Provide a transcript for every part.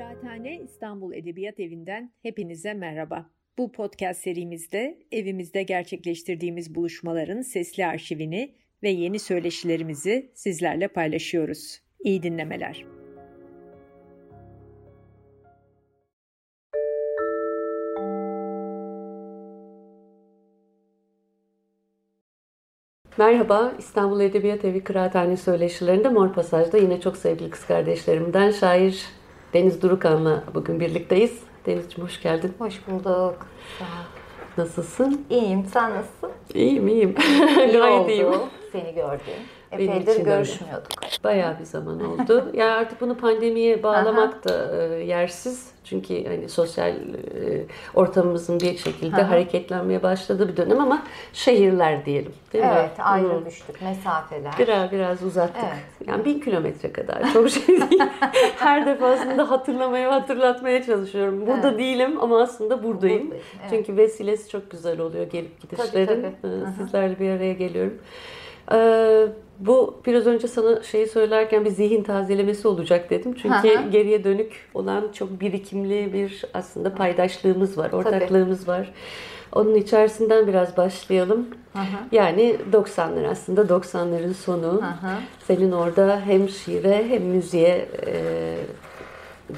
Kıraathane İstanbul Edebiyat Evi'nden hepinize merhaba. Bu podcast serimizde evimizde gerçekleştirdiğimiz buluşmaların sesli arşivini ve yeni söyleşilerimizi sizlerle paylaşıyoruz. İyi dinlemeler. Merhaba, İstanbul Edebiyat Evi Kıraathane Söyleşilerinde Mor Pasaj'da yine çok sevgili kız kardeşlerimden şair Deniz Durukan'la bugün birlikteyiz. Denizciğim hoş geldin. Hoş bulduk. Sağ ol. Nasılsın? İyiyim. Sen nasılsın? İyiyim, iyiyim. İyi Gayet oldu iyiyim. Seni gördüğüm. Benim Epeydir için öyle. görüşmüyorduk. Bayağı bir zaman oldu. ya artık bunu pandemiye bağlamak da e, yersiz. Çünkü hani sosyal e, ortamımızın bir şekilde Aha. hareketlenmeye başladığı bir dönem ama şehirler diyelim. Değil mi? Evet, ayrı Hı. düştük. Mesafeler. Biraz biraz uzattık. Evet. Yani bin kilometre kadar. Çok şey değil. Her defasında hatırlamaya, hatırlatmaya çalışıyorum. Burada Evet. değilim ama aslında buradayım. Buradayım, evet. Çünkü vesilesi çok güzel oluyor gelip gidişlerin. tabii. Ee, Hı hı. Sizlerle bir araya geliyorum. Ee, bu biraz önce sana şeyi söylerken bir zihin tazelemesi olacak dedim. Çünkü hı. geriye dönük olan çok birikimli bir aslında paydaşlığımız var, ortaklığımız var. Onun içerisinden biraz başlayalım. Hı. Yani 90'lar aslında 90'ların sonu. Hı. Senin orada hem şiire hem müziğe e,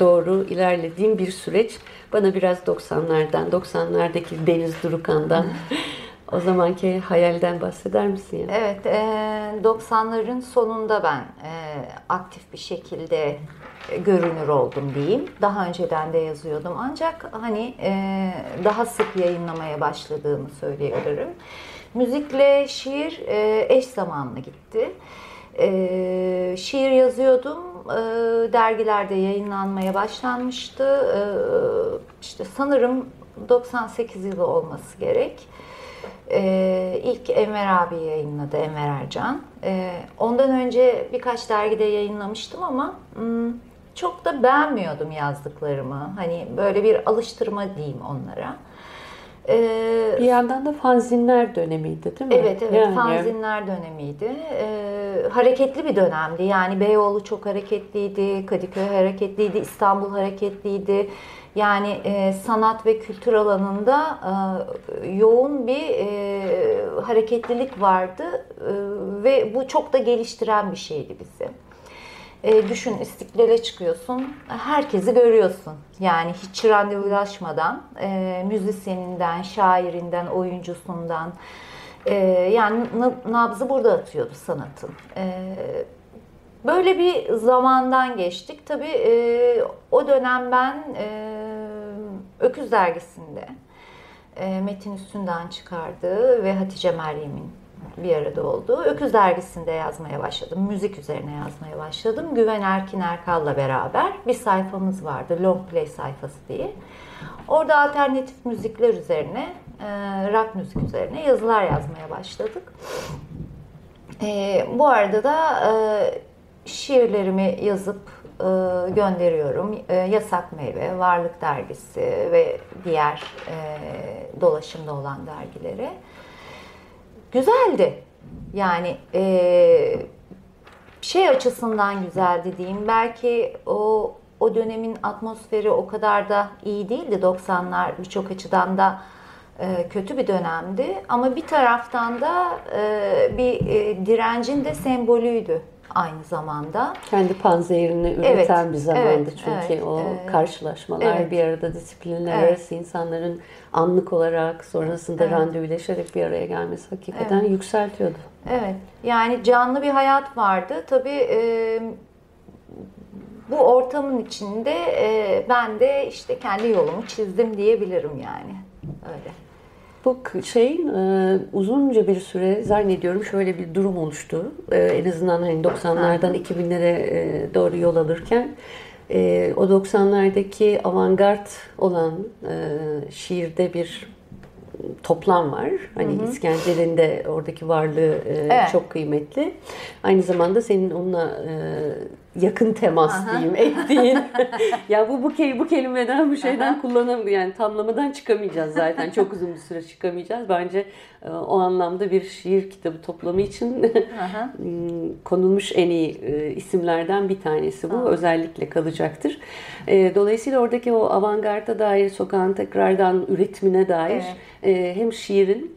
doğru ilerlediğin bir süreç. Bana biraz 90'lardan, 90'lardaki Deniz Durukan'dan, o zamanki hayalden bahseder misin? Ya? Evet, e, 90'ların sonunda ben e, aktif bir şekilde e, görünür oldum diyeyim. Daha önceden de yazıyordum ancak hani e, daha sık yayınlamaya başladığımı söyleyebilirim. Müzikle şiir e, eş zamanlı gitti. E, şiir yazıyordum, e, dergilerde yayınlanmaya başlanmıştı. E, işte sanırım 98 yılı olması gerek. Ee, ilk Enver abi yayınladı, Enver Ercan. Ee, ondan önce birkaç dergide yayınlamıştım ama hmm, çok da beğenmiyordum yazdıklarımı. Hani böyle bir alıştırma diyeyim onlara. Ee, Bir yandan da fanzinler dönemiydi değil mi? Evet evet Yani- fanzinler dönemiydi. Ee, hareketli bir dönemdi. Yani Beyoğlu çok hareketliydi, Kadıköy hareketliydi, İstanbul hareketliydi. Yani e, sanat ve kültür alanında e, yoğun bir e, hareketlilik vardı E, ve bu çok da geliştiren bir şeydi bizi. E, düşün İstiklal'e çıkıyorsun, herkesi görüyorsun. Yani hiç randevulaşmadan, e, müzisyeninden, şairinden, oyuncusundan. E, yani na- nabzı burada atıyordu sanatın. E, böyle bir zamandan geçtik. Tabii e, o dönem ben e, Öküz Dergisi'nde e, Metin Üstünden çıkardığı ve Hatice Meryem'in bir arada olduğu Öküz Dergisi'nde yazmaya başladım. Müzik üzerine yazmaya başladım. Güven Erkin Erkal'la beraber bir sayfamız vardı. Long Play sayfası diye. Orada alternatif müzikler üzerine, e, rock müzik üzerine yazılar yazmaya başladık. E, bu arada da e, şiirlerimi yazıp e, gönderiyorum. E, Yasak Meyve, Varlık Dergisi ve diğer e, dolaşımda olan dergilere. Güzeldi. Yani e, şey açısından güzeldi diyeyim. Belki o o dönemin atmosferi o kadar da iyi değildi 90'lar birçok açıdan da e, kötü bir dönemdi. Ama bir taraftan da e, bir e, direncin de sembolüydü aynı zamanda. Kendi panzehirini üreten Evet, bir zamandı evet, çünkü evet, o evet. karşılaşmalar Evet. bir arada disiplinler Evet. arası insanların anlık olarak sonrasında Evet. randevuleşerek bir araya gelmesi hakikaten yükseltiyordu. Evet. Yani canlı bir hayat vardı. Tabii e, bu ortamın içinde e, ben de işte kendi yolumu çizdim diyebilirim yani. Öyle. Bu şeyin e, uzunca bir süre zannediyorum şöyle bir durum oluştu. E, en azından hani 90'lardan 2000'lere e, doğru yol alırken e, o 90'lardaki avantgard olan e, şiirde bir toplam var. Hani İskender'in de oradaki varlığı e, Evet. çok kıymetli. Aynı zamanda senin onunla e, yakın temas Aha. diyeyim ettiğin. ya bu bu, kelime, bu kelimeden bu şeyden kullanam yani tamlamadan çıkamayacağız zaten. Çok uzun bir süre çıkamayacağız. Bence e, o anlamda bir şiir kitabı toplamı için konulmuş en iyi e, isimlerden bir tanesi bu. Hı. Özellikle kalacaktır. E, dolayısıyla oradaki o avantgarda dair, sokağın tekrardan üretimine dair evet. hem şiirin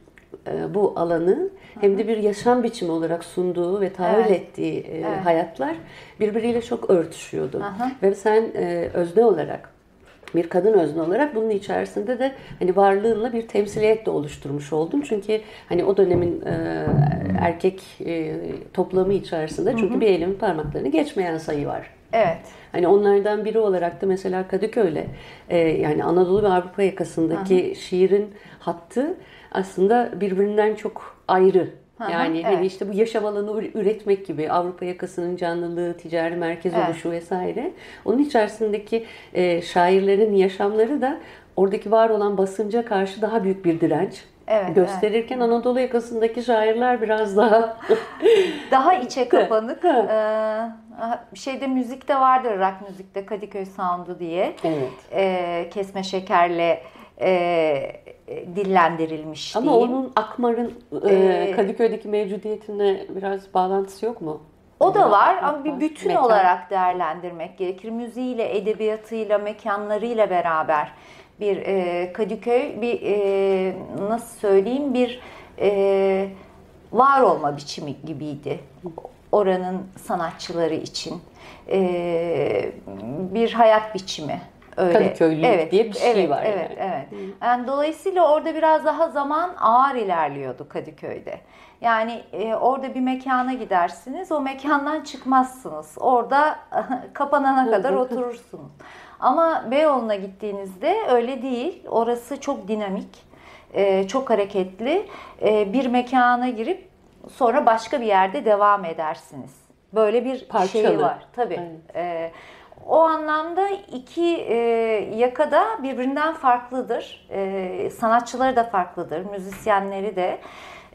bu alanı hem de bir yaşam biçimi olarak sunduğu ve tahayyül evet. ettiği evet. hayatlar birbiriyle çok örtüşüyordu. Aha. Ve sen özne olarak bir kadın özne olarak bunun içerisinde de hani varlığınla bir temsiliyet de oluşturmuş oldum. Çünkü hani o dönemin e, erkek e, toplamı içerisinde çünkü hı hı. bir elimin parmaklarını geçmeyen sayı var. Evet. Hani onlardan biri olarak da mesela Kadıköy'le e, yani Anadolu ve Avrupa yakasındaki hı şiirin hattı aslında birbirinden çok ayrı. Hı-hı, yani evet. hani işte bu yaşam alanı üretmek gibi Avrupa yakasının canlılığı, ticari merkez evet. oluşu vesaire. Onun içerisindeki e, şairlerin yaşamları da oradaki var olan basınca karşı daha büyük bir direnç evet, gösterirken evet. Anadolu yakasındaki şairler biraz daha daha içe kapanık. ee, şeyde müzikte vardır rock müzikte Kadıköy Sound'u diye. Evet. Ee, kesme şekerle e, dillendirilmiş Ama diyeyim. onun Akmar'ın e, ee, Kadıköy'deki mevcudiyetine biraz bağlantısı yok mu? O da var ama bir bütün Mekan. olarak değerlendirmek gerekir. Müziğiyle, edebiyatıyla, mekanlarıyla beraber bir e, Kadıköy bir e, nasıl söyleyeyim bir e, var olma biçimi gibiydi oranın sanatçıları için e, bir hayat biçimi öyle. Kadıköylülük evet, diye bir şey evet, var. Evet, yani. evet. Yani dolayısıyla orada biraz daha zaman ağır ilerliyordu Kadıköy'de. Yani e, orada bir mekana gidersiniz, o mekandan çıkmazsınız. Orada kapanana kadar oturursunuz. Ama Beyoğlu'na gittiğinizde öyle değil. Orası çok dinamik, e, çok hareketli. E, bir mekana girip sonra başka bir yerde devam edersiniz. Böyle bir Parçalı. şey var. Tabii. Evet. E, o anlamda iki e, yakada birbirinden farklıdır. E, sanatçıları da farklıdır, müzisyenleri de,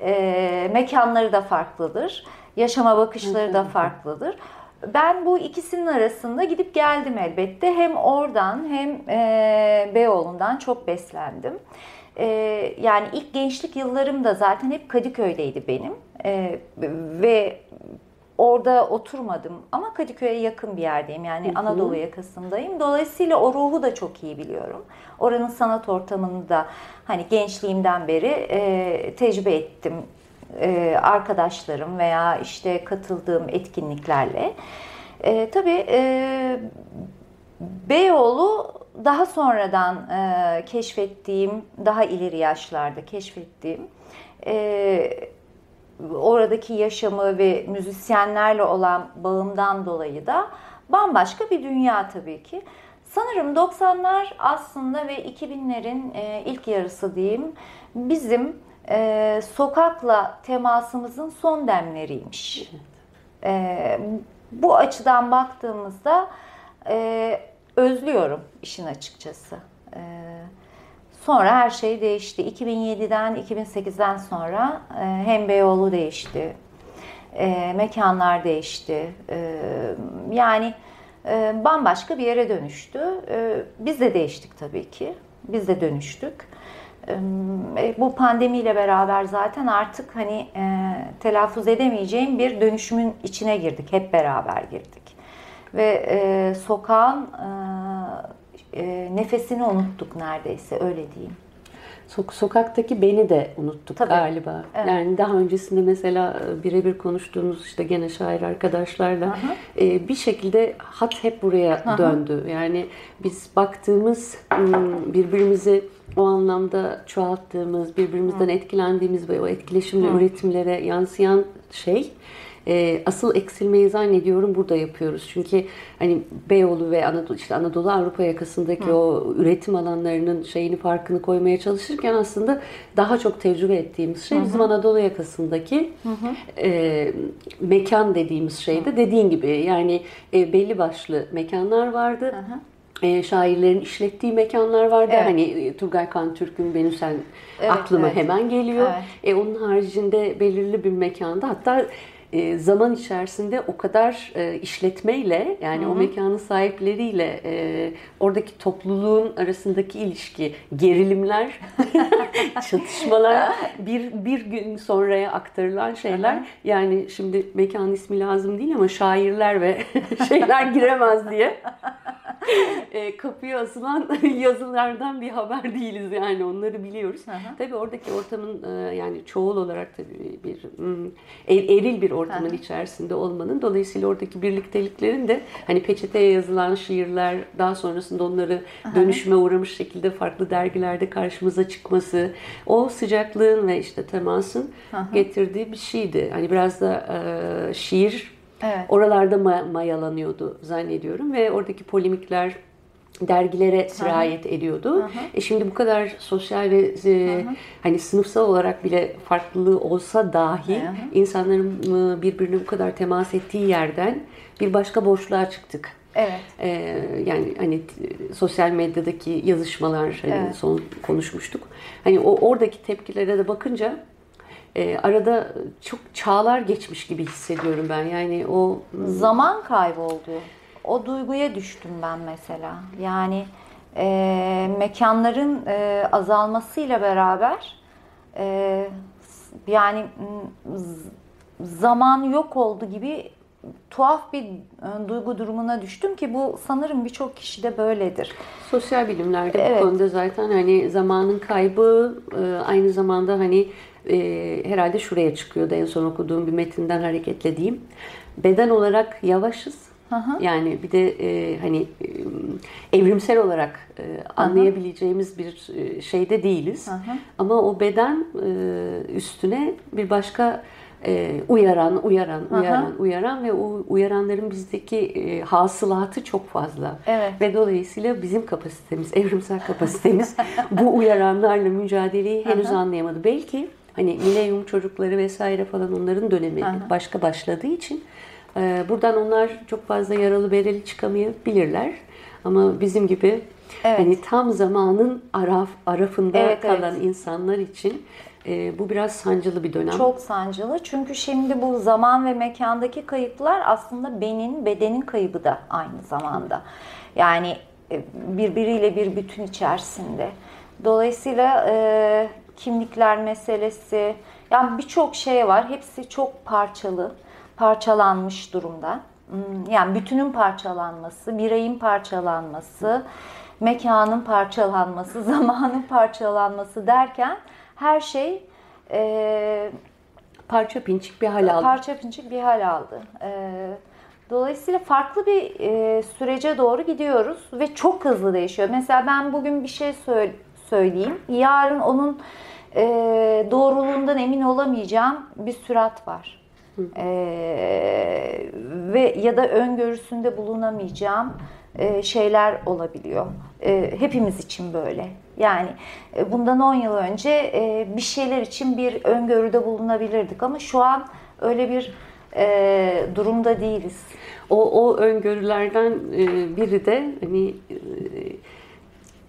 e, mekanları da farklıdır, yaşama bakışları da farklıdır. Ben bu ikisinin arasında gidip geldim elbette. Hem oradan hem e, Beyoğlu'ndan çok beslendim. E, yani ilk gençlik yıllarım da zaten hep Kadıköy'deydi benim. E, ve orada oturmadım ama Kadıköy'e yakın bir yerdeyim. Yani hı hı. Anadolu yakasındayım. Dolayısıyla o ruhu da çok iyi biliyorum. Oranın sanat ortamını da hani gençliğimden beri e, tecrübe ettim. E, arkadaşlarım veya işte katıldığım etkinliklerle. E, tabii e, Beyoğlu daha sonradan e, keşfettiğim, daha ileri yaşlarda keşfettiğim e, oradaki yaşamı ve müzisyenlerle olan bağımdan dolayı da bambaşka bir dünya tabii ki. Sanırım 90'lar aslında ve 2000'lerin e, ilk yarısı diyeyim bizim e, sokakla temasımızın son demleriymiş. E, bu açıdan baktığımızda özlüyorum işin açıkçası. E, Sonra her şey değişti. 2007'den 2008'den sonra e, hem Beyoğlu değişti, e, mekanlar değişti. E, yani bambaşka bir yere dönüştü. Biz de değiştik tabii ki. Biz de dönüştük. Bu pandemiyle beraber zaten artık hani telaffuz edemeyeceğim bir dönüşümün içine girdik. Hep beraber girdik. Ve sokağın e, nefesini unuttuk neredeyse öyle diyeyim. Sok sokaktaki beni de unuttuk Tabii. galiba. Evet. Yani daha öncesinde mesela birebir konuştuğumuz işte gene şair arkadaşlarla e, bir şekilde hat hep buraya Aha. döndü. Yani biz baktığımız birbirimizi o anlamda çoğalttığımız, birbirimizden Hı. etkilendiğimiz ve o etkileşimle Hı. üretimlere yansıyan şey e, asıl eksilmeyi zannediyorum burada yapıyoruz. Çünkü hani Beyoğlu ve Anadolu işte Anadolu Avrupa yakasındaki Hı. o üretim alanlarının şeyini farkını koymaya çalışırken aslında daha çok tecrübe ettiğimiz şey Hı. bizim Anadolu yakasındaki Hı. E, mekan dediğimiz şeyde dediğin gibi yani e, belli başlı mekanlar vardı. Hı e, şairlerin işlettiği mekanlar vardı. Evet. Hani e, Turgay Kan Türk'ün Beni evet, aklıma evet. hemen geliyor. Evet. E, onun haricinde belirli bir mekanda hatta e, zaman içerisinde o kadar e, işletmeyle yani Hı-hı. o mekanın sahipleriyle e, oradaki topluluğun arasındaki ilişki, gerilimler, çatışmalar bir bir gün sonraya aktarılan şeyler. Hı-hı. Yani şimdi mekanın ismi lazım değil ama şairler ve şeyler giremez diye e, kapıya asılan yazılardan bir haber değiliz yani onları biliyoruz. Hı. Tabii oradaki ortamın e, yani çoğul olarak tabii bir hmm, eril bir ortamın içerisinde olmanın dolayısıyla oradaki birlikteliklerin de hani peçeteye yazılan şiirler daha sonrasında onları hı dönüşüme uğramış şekilde farklı dergilerde karşımıza çıkması o sıcaklığın ve işte temasın getirdiği bir şeydi. Hani biraz da e, şiir Evet. Oralarda ma- mayalanıyordu zannediyorum ve oradaki polemikler dergilere sirayet Hı-hı. ediyordu. Hı-hı. E şimdi bu kadar sosyal ve e, hani sınıfsal olarak bile farklılığı olsa dahi Hı-hı. insanların birbirine bu kadar temas ettiği yerden bir başka boşluğa çıktık. Evet. Ee, yani hani sosyal medyadaki yazışmalar hani evet. son konuşmuştuk. Hani o oradaki tepkilere de bakınca e, arada çok çağlar geçmiş gibi hissediyorum ben. Yani o zaman kayboldu. O duyguya düştüm ben mesela. Yani e, mekanların e, azalmasıyla beraber e, yani zaman yok oldu gibi tuhaf bir e, duygu durumuna düştüm ki bu sanırım birçok kişide böyledir. Sosyal bilimlerde evet. bu konuda zaten hani zamanın kaybı e, aynı zamanda hani e, herhalde şuraya çıkıyordu en son okuduğum bir metinden hareketle diyeyim. Beden olarak yavaşız. Aha. Yani bir de e, hani e, evrimsel olarak e, anlayabileceğimiz Aha. bir e, şeyde değiliz. Aha. Ama o beden e, üstüne bir başka e, uyaran, uyaran, uyaran, Aha. uyaran ve o uyaranların bizdeki e, hasılatı çok fazla. Evet. Ve dolayısıyla bizim kapasitemiz, evrimsel kapasitemiz bu uyaranlarla mücadeleyi henüz Aha. anlayamadı. Belki Hani milenyum çocukları vesaire falan onların dönemi Aha. başka başladığı için buradan onlar çok fazla yaralı bereli çıkamayabilirler. Ama bizim gibi evet. hani tam zamanın araf arafında evet, kalan evet. insanlar için e, bu biraz sancılı bir dönem. Çok sancılı. Çünkü şimdi bu zaman ve mekandaki kayıplar aslında benin, bedenin kaybı da aynı zamanda. Yani e, birbiriyle bir bütün içerisinde. Dolayısıyla e, kimlikler meselesi, yani birçok şey var. Hepsi çok parçalı, parçalanmış durumda. Hmm, yani bütünün parçalanması, bireyin parçalanması, mekanın parçalanması, zamanın parçalanması derken her şey e, parça pinçik bir hal aldı. Parça pinçik bir hal aldı. E, dolayısıyla farklı bir e, sürece doğru gidiyoruz ve çok hızlı değişiyor. Mesela ben bugün bir şey söyleyeyim. Yarın onun e, doğruluğundan emin olamayacağım bir sürat var. E, ve ya da öngörüsünde bulunamayacağım e, şeyler olabiliyor. E, hepimiz için böyle. Yani e, bundan 10 yıl önce e, bir şeyler için bir öngörüde bulunabilirdik ama şu an öyle bir e, durumda değiliz. O, o öngörülerden e, biri de hani e,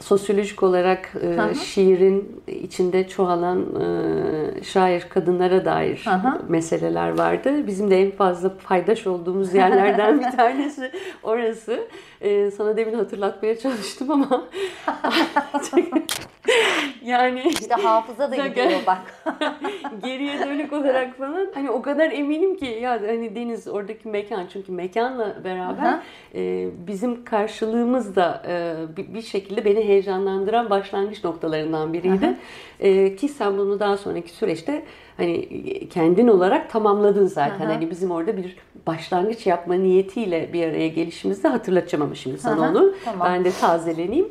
sosyolojik olarak e, şiirin içinde çoğalan e, şair kadınlara dair Aha. meseleler vardı. Bizim de en fazla paydaş olduğumuz yerlerden bir tanesi orası. E, sana demin hatırlatmaya çalıştım ama yani işte hafıza da gidiyor bak. geriye dönük olarak falan hani o kadar eminim ki ya hani Deniz oradaki mekan çünkü mekanla beraber e, bizim karşılığımız da e, bir, bir şekilde beni heyecanlandıran başlangıç noktalarından biriydi. E, ki sen bunu daha sonraki süreçte hani kendin olarak tamamladın zaten. Hani bizim orada bir başlangıç yapma niyetiyle bir araya gelişimizde hatırlatacağım ama şimdi sana onu. Tamam. Ben de tazeleneyim.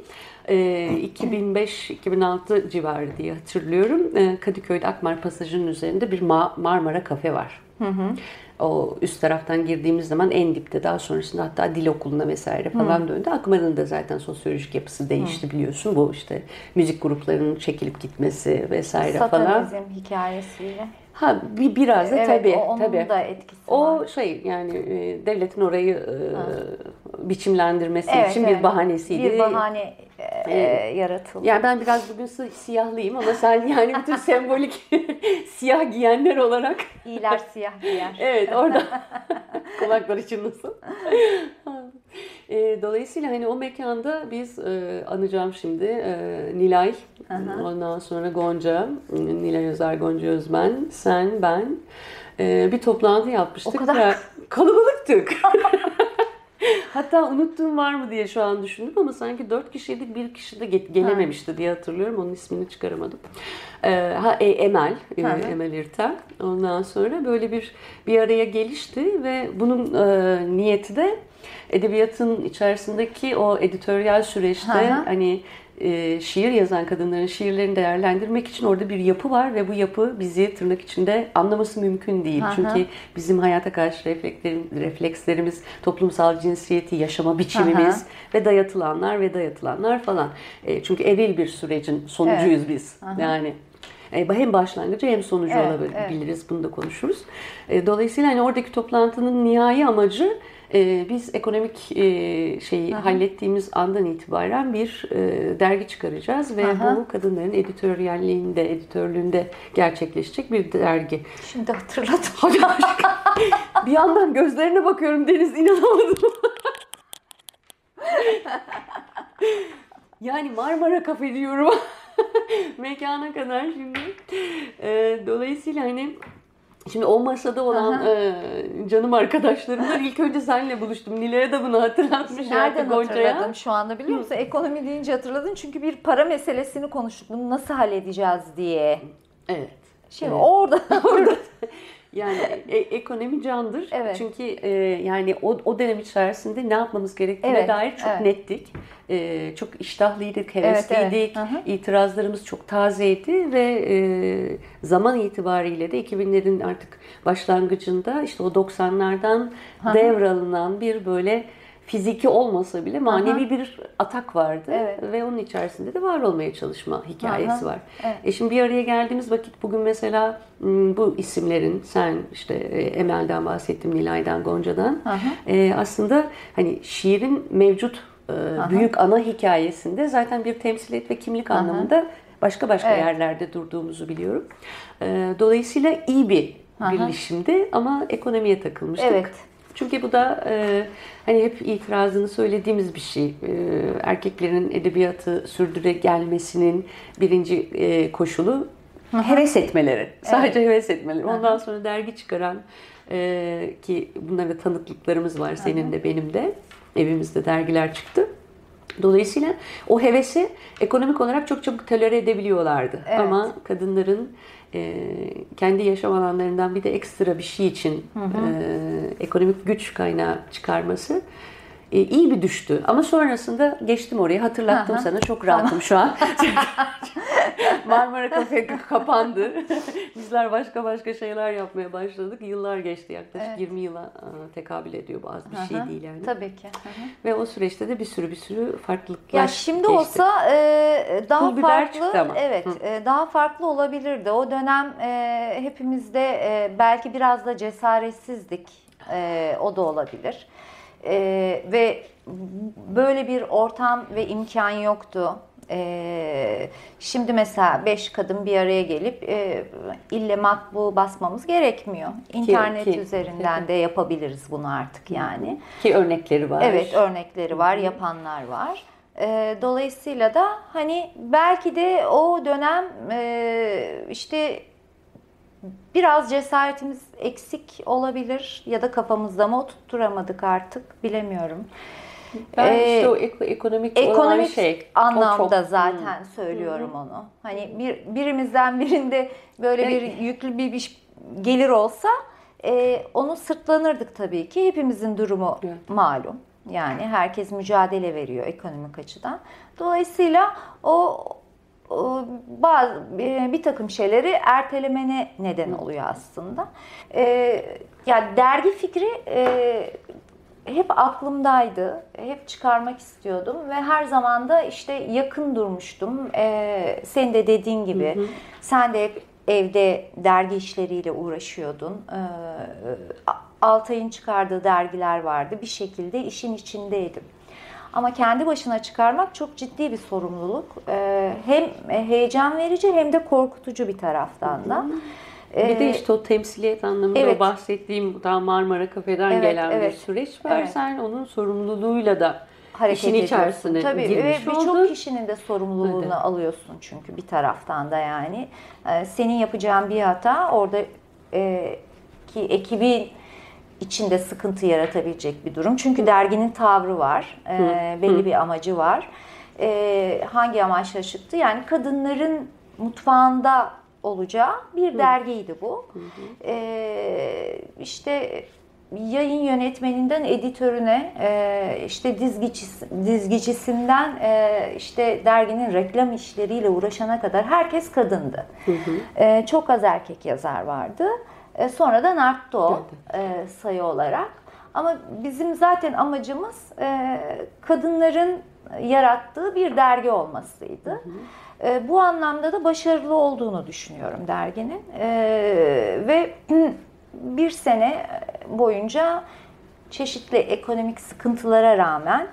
2005-2006 ee, civarı diye hatırlıyorum. Ee, Kadıköy'de Akmar Pasajı'nın üzerinde bir Marmara kafe var. Hı hı. O üst taraftan girdiğimiz zaman en dipte daha sonrasında hatta dil okuluna vesaire falan hı. döndü. Akmar'ın da zaten sosyolojik yapısı değişti hı. biliyorsun. Bu işte müzik gruplarının çekilip gitmesi vesaire Satanizm falan. Satanizm hikayesiyle. Ha bir biraz da Evet, tabii o- onun tabii. da etkisi O var. şey yani e, devletin orayı e, biçimlendirmesi Evet, için evet. bir bahanesiydi. Bir bahane e, yaratıldı. Yani ben biraz bugün siyahlıyım ama sen yani bütün sembolik siyah giyenler olarak İyiler siyah giyer. evet orada kulaklar için nasıl? E, Dolayısıyla hani o mekanda biz e, anacağım şimdi e, Nilay, ondan sonra Gonca, Nilay Özer, Gonca Özmen, sen, ben e, bir toplantı yapmıştık. O kadar- kalabalıktık. Hatta unuttuğum var mı diye şu an düşündüm ama sanki dört kişiydik bir kişi de ge- gelememişti diye hatırlıyorum. Onun ismini çıkaramadım. Ee, ha, e, Emel, e. Emel İrtem. Ondan sonra böyle bir bir araya gelişti ve bunun e, niyeti de edebiyatın içerisindeki o editoryal süreçte hı. hani e, şiir yazan kadınların şiirlerini değerlendirmek için orada bir yapı var ve bu yapı bizi tırnak içinde anlaması mümkün değil. Hı. Çünkü bizim hayata karşı reflekslerim- reflekslerimiz, toplumsal cinsiyeti, yaşama biçimimiz ve dayatılanlar ve dayatılanlar falan. E, çünkü eril bir sürecin sonucuyuz biz. Yani e, hem başlangıcı hem sonucu Evet, olabiliriz. Bunu da konuşuruz. E, Dolayısıyla hani oradaki toplantının nihai amacı e, biz ekonomik e, şeyi hallettiğimiz andan itibaren bir e, dergi çıkaracağız ve Aha. bu kadınların editoryalliğinde, editörlüğünde gerçekleşecek bir dergi. Şimdi hatırladım. Hadi aşkım. bir yandan gözlerine bakıyorum Deniz inanamadım. yani Marmara Kafe diyorum. Mekana kadar şimdi. Ee, dolayısıyla hani Şimdi o masada olan e, canım arkadaşlarımdan ilk önce seninle buluştum. Nilay'a da bunu hatırlatmış. Nereden hatırladım şu anda biliyor musun? Ekonomi deyince hatırladın çünkü bir para meselesini konuştuk. Bunu nasıl halledeceğiz diye. Evet. Şimdi Evet. orada orada Yani e- ekonomi candır. Evet. Çünkü e, yani o, o dönem içerisinde ne yapmamız gerektiğine Evet, dair çok evet. nettik. E, çok iştahlıydık, Evet, evet. hevesliydik. Hı hı. İtirazlarımız çok tazeydi ve e, zaman itibariyle de 2000'lerin artık başlangıcında işte o 90'lardan devralınan bir böyle fiziki olmasa bile manevi bir atak vardı Evet. ve onun içerisinde de var olmaya çalışma hikayesi Aha, var. evet. E şimdi bir araya geldiğimiz vakit bugün mesela m, bu isimlerin sen işte e, Emel'den bahsettim, Nilay'dan, Gonca'dan Aha. e, aslında hani şiirin mevcut e, büyük ana hikayesinde zaten bir temsilet ve kimlik anlamında başka başka Evet. yerlerde durduğumuzu biliyorum. E, dolayısıyla iyi bir Aha. birleşimdi ama ekonomiye takılmıştık. Evet. Çünkü bu da e, hani hep itirazını söylediğimiz bir şey. E, erkeklerin edebiyatı sürdüre gelmesinin birinci e, koşulu heves etmeleri. Sadece heves etmeleri. Ondan sonra dergi çıkaran e, ki bunlara tanıklıklarımız var senin de benim de. Evimizde dergiler çıktı. Dolayısıyla o hevesi ekonomik olarak çok çabuk tolere edebiliyorlardı. Evet. Ama kadınların e, kendi yaşam alanlarından bir de ekstra bir şey için e, ekonomik güç kaynağı çıkarması e, iyi bir düştü. Ama sonrasında geçtim oraya hatırlattım hı. sana. Çok rahatım şu an. Marmara Kafe kapandı. Bizler başka başka şeyler yapmaya başladık. Yıllar geçti yaklaşık Evet. 20 yıla e, tekabül ediyor. Bu az bir şey Aha, değil yani. Tabii ki. Ve o süreçte de bir sürü bir sürü farklılıklar Ya şimdi geçti. olsa e, daha Pul farklı, evet, e, daha farklı olabilirdi. O dönem e, hepimizde e, belki biraz da cesaretsizdik. E, o da olabilir. E, ve böyle bir ortam ve imkan yoktu. E, şimdi mesela beş kadın bir araya gelip e, ille matbu basmamız gerekmiyor. İnternet ki- üzerinden de yapabiliriz bunu artık yani. Ki örnekleri var. Evet örnekleri var, yapanlar var. Ee, dolayısıyla da hani belki de o dönem e, işte biraz cesaretimiz eksik olabilir ya da kafamızda mı oturtturamadık artık bilemiyorum. Ben Ee, işte o eko- ekonomik, olan Ekonomik şey. anlamda çok- Hmm. zaten söylüyorum onu. Hani bir birimizden birinde böyle bir yüklü bir, bir gelir olsa e, onu sırtlanırdık tabii ki. Hepimizin durumu Evet. malum. Yani herkes mücadele veriyor ekonomik açıdan. Dolayısıyla o bazı bir, bir takım şeyleri ertelemene neden oluyor aslında. E, ya dergi fikri e, hep aklımdaydı. Hep çıkarmak istiyordum ve her zaman da işte yakın durmuştum. Ee, senin de dediğin gibi sen de hep evde dergi işleriyle uğraşıyordun. E, Altay'ın çıkardığı dergiler vardı. Bir şekilde işin içindeydim. Ama kendi başına çıkarmak çok ciddi bir sorumluluk. E, hem heyecan verici hem de korkutucu bir taraftan da. Bir de işte o temsiliyet anlamında evet. o bahsettiğim daha Marmara Kafe'den evet, gelen evet. bir süreç var. Evet. Sen onun sorumluluğuyla da hareket işin ediyorsun. içerisine Tabii ve birçok kişinin de sorumluluğunu evet. alıyorsun çünkü bir taraftan da yani. Ee, senin yapacağın bir hata orada e, ki ekibin içinde sıkıntı yaratabilecek bir durum. Çünkü derginin tavrı var, e, belli bir amacı var. E, hangi amaçla çıktı? Yani kadınların mutfağında olacağı bir dergiydi bu. E, işte yayın yönetmeninden editörüne, e, işte dizgicisi, dizgicisinden e, işte derginin reklam işleriyle uğraşana kadar herkes kadındı. Hı hı. E, çok az erkek yazar vardı. E, sonradan arttı o e, sayı olarak. Ama bizim zaten amacımız e, kadınların yarattığı bir dergi olmasıydı. Hı hı. E, bu anlamda da başarılı olduğunu düşünüyorum derginin. E, ve bir sene boyunca çeşitli ekonomik sıkıntılara rağmen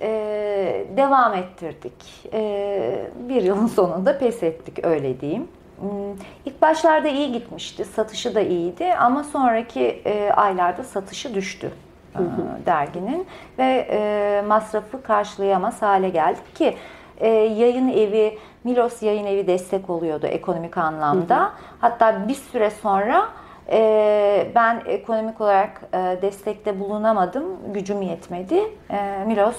e, devam ettirdik. E, bir yılın sonunda pes ettik öyle diyeyim. Hmm, ilk başlarda iyi gitmişti, satışı da iyiydi ama sonraki e, aylarda satışı düştü hı hı. derginin ve e, masrafı karşılayamaz hale geldik ki e, yayın evi, Milos yayın evi destek oluyordu ekonomik anlamda. Hı hı. Hatta bir süre sonra e, ben ekonomik olarak e, destekte bulunamadım, gücüm yetmedi. E, Milos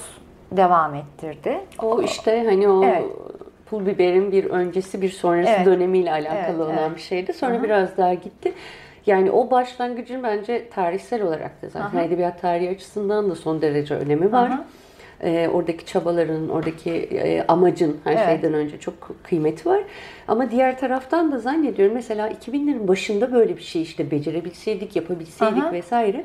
devam ettirdi. O işte hani o evet pul biberin bir öncesi bir sonrası evet. dönemiyle alakalı evet, olan evet. bir şeydi. Sonra Hı-hı. biraz daha gitti. Yani o başlangıcın bence tarihsel olarak da zaten Aha. edebiyat tarihi açısından da son derece önemi var. Ee, oradaki çabaların, oradaki e, amacın her evet. şeyden önce çok kıymeti var. Ama diğer taraftan da zannediyorum mesela 2000'lerin başında böyle bir şey işte becerebilseydik, yapabilseydik Aha. vesaire.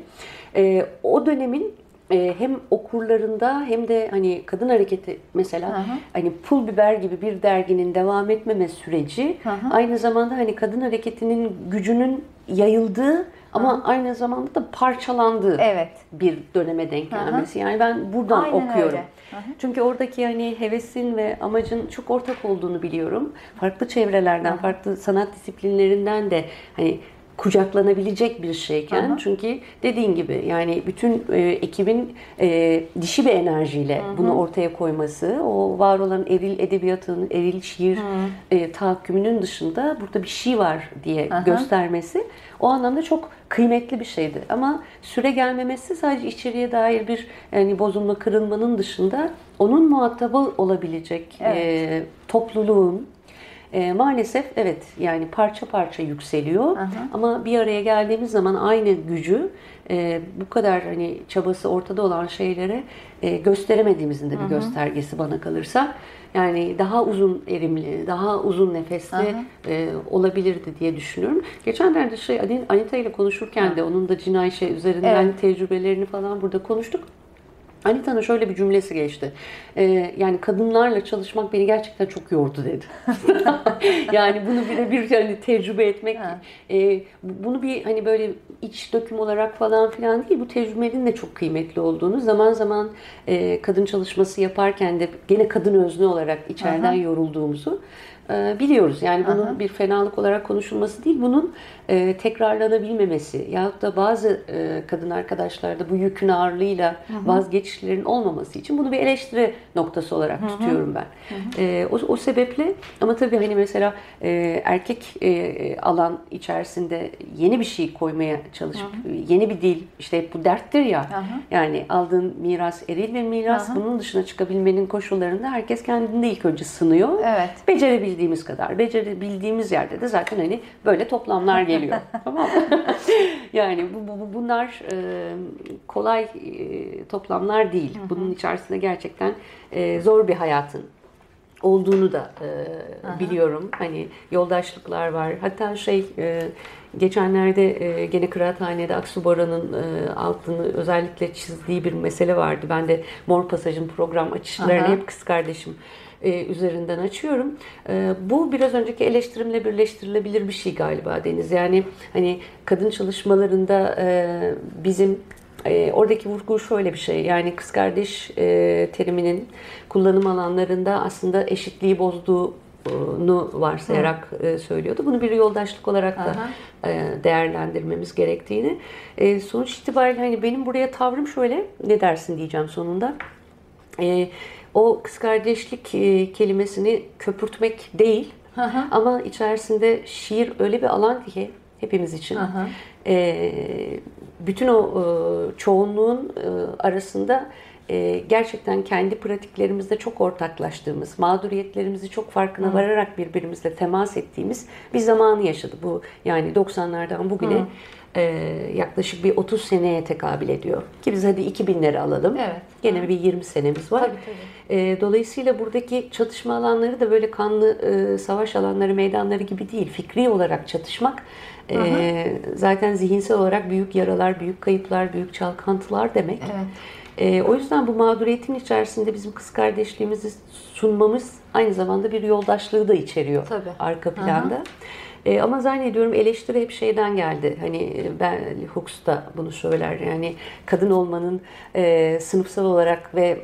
Ee, o dönemin e, hem okurlarında hem de hani kadın hareketi mesela hı. hani pul biber gibi bir derginin devam etmeme süreci hı. aynı zamanda hani kadın hareketinin gücünün yayıldığı ama hı. aynı zamanda da parçalandığı evet. bir döneme denk gelmesi. Yani ben buradan Aynen okuyorum. Öyle. Çünkü oradaki hani hevesin ve amacın çok ortak olduğunu biliyorum. Farklı çevrelerden, Hı. farklı sanat disiplinlerinden de hani kucaklanabilecek bir şeyken Aha. çünkü dediğin gibi yani bütün e, ekibin e, dişi bir enerjiyle Hı-hı. bunu ortaya koyması o var olan eril edebiyatın eril şiir e, tahakkümünün dışında burada bir şey var diye Aha. göstermesi o anlamda çok kıymetli bir şeydi ama süre gelmemesi sadece içeriye dair bir yani bozulma kırılmanın dışında onun muhatabı olabilecek evet. e, topluluğun e, maalesef evet yani parça parça yükseliyor Aha. ama bir araya geldiğimiz zaman aynı gücü e, bu kadar hani çabası ortada olan şeylere e, gösteremediğimizin de bir Aha. göstergesi bana kalırsa. Yani daha uzun erimli, daha uzun nefesli e, olabilirdi diye düşünüyorum. Geçenlerde şey Anita ile konuşurken de onun da Cinayşe üzerinden evet. tecrübelerini falan burada konuştuk. Anita'nın şöyle bir cümlesi geçti. Ee, yani kadınlarla çalışmak beni gerçekten çok yordu dedi. yani bunu birebir yani tecrübe etmek, e, bunu bir hani böyle iç döküm olarak falan filan değil, bu tecrübenin de çok kıymetli olduğunu, zaman zaman e, kadın çalışması yaparken de gene kadın özne olarak içeriden Aha. yorulduğumuzu e, biliyoruz. Yani bunun Aha. bir fenalık olarak konuşulması değil, bunun e, tekrarlanabilmemesi yahut da bazı e, kadın arkadaşlarda bu yükün ağırlığıyla Aha. vazgeçişlerin olmaması için bunu bir eleştiri noktası olarak Aha. tutuyorum ben. E, o, o sebeple ama tabii hani mesela e, erkek e, alan içerisinde yeni bir şey koymaya çalışıp Aha. yeni bir dil işte hep bu derttir ya. Aha. Yani aldığın miras eril bir miras. Aha. Bunun dışına çıkabilmenin koşullarında herkes kendinde ilk önce sınıyor. Evet. Becerebildiğimiz kadar. Becerebildiğimiz yerde de zaten hani böyle toplamlar geliyor. tamam yani bu, bu, bunlar e, kolay e, toplamlar değil. Bunun içerisinde gerçekten e, zor bir hayatın olduğunu da e, biliyorum. Hani yoldaşlıklar var. Hatta şey e, geçenlerde e, gene Kıraathane'de Aksu Bora'nın e, altını özellikle çizdiği bir mesele vardı. Ben de Mor Pasaj'ın program açışlarını Aha. hep kız kardeşim e, üzerinden açıyorum. E, bu biraz önceki eleştirimle birleştirilebilir bir şey galiba Deniz. Yani hani kadın çalışmalarında e, bizim e, oradaki vurgu şöyle bir şey. Yani kız kardeş e, teriminin kullanım alanlarında aslında eşitliği bozduğunu varsayarak e, söylüyordu. Bunu bir yoldaşlık olarak da Aha. e, değerlendirmemiz gerektiğini. E, sonuç itibariyle hani benim buraya tavrım şöyle. Ne dersin diyeceğim sonunda. O kız kardeşlik e, kelimesini köpürtmek değil. Hı hı. Ama içerisinde şiir öyle bir alan ki hepimiz için. Hı hı. E, bütün o e, çoğunluğun e, arasında e, gerçekten kendi pratiklerimizde çok ortaklaştığımız, mağduriyetlerimizi çok farkına vararak birbirimizle temas ettiğimiz bir zamanı yaşadı. Bu yani 90'lardan bugüne e, yaklaşık bir 30 seneye tekabül ediyor. Ki biz hadi 2000'leri alalım. Evet. Gene bir 20 senemiz var. Tabii, tabii. E, dolayısıyla buradaki çatışma alanları da böyle kanlı e, savaş alanları, meydanları gibi değil. Fikri olarak çatışmak e, zaten zihinsel olarak büyük yaralar, büyük kayıplar, büyük çalkantılar demek. Evet. E, o yüzden bu mağduriyetin içerisinde bizim kız kardeşliğimizi sunmamız aynı zamanda bir yoldaşlığı da içeriyor Tabii. arka planda. E, ama zannediyorum eleştiri hep şeyden geldi. Hani e, ben Hooks da bunu söyler. Yani kadın olmanın e, sınıfsal olarak ve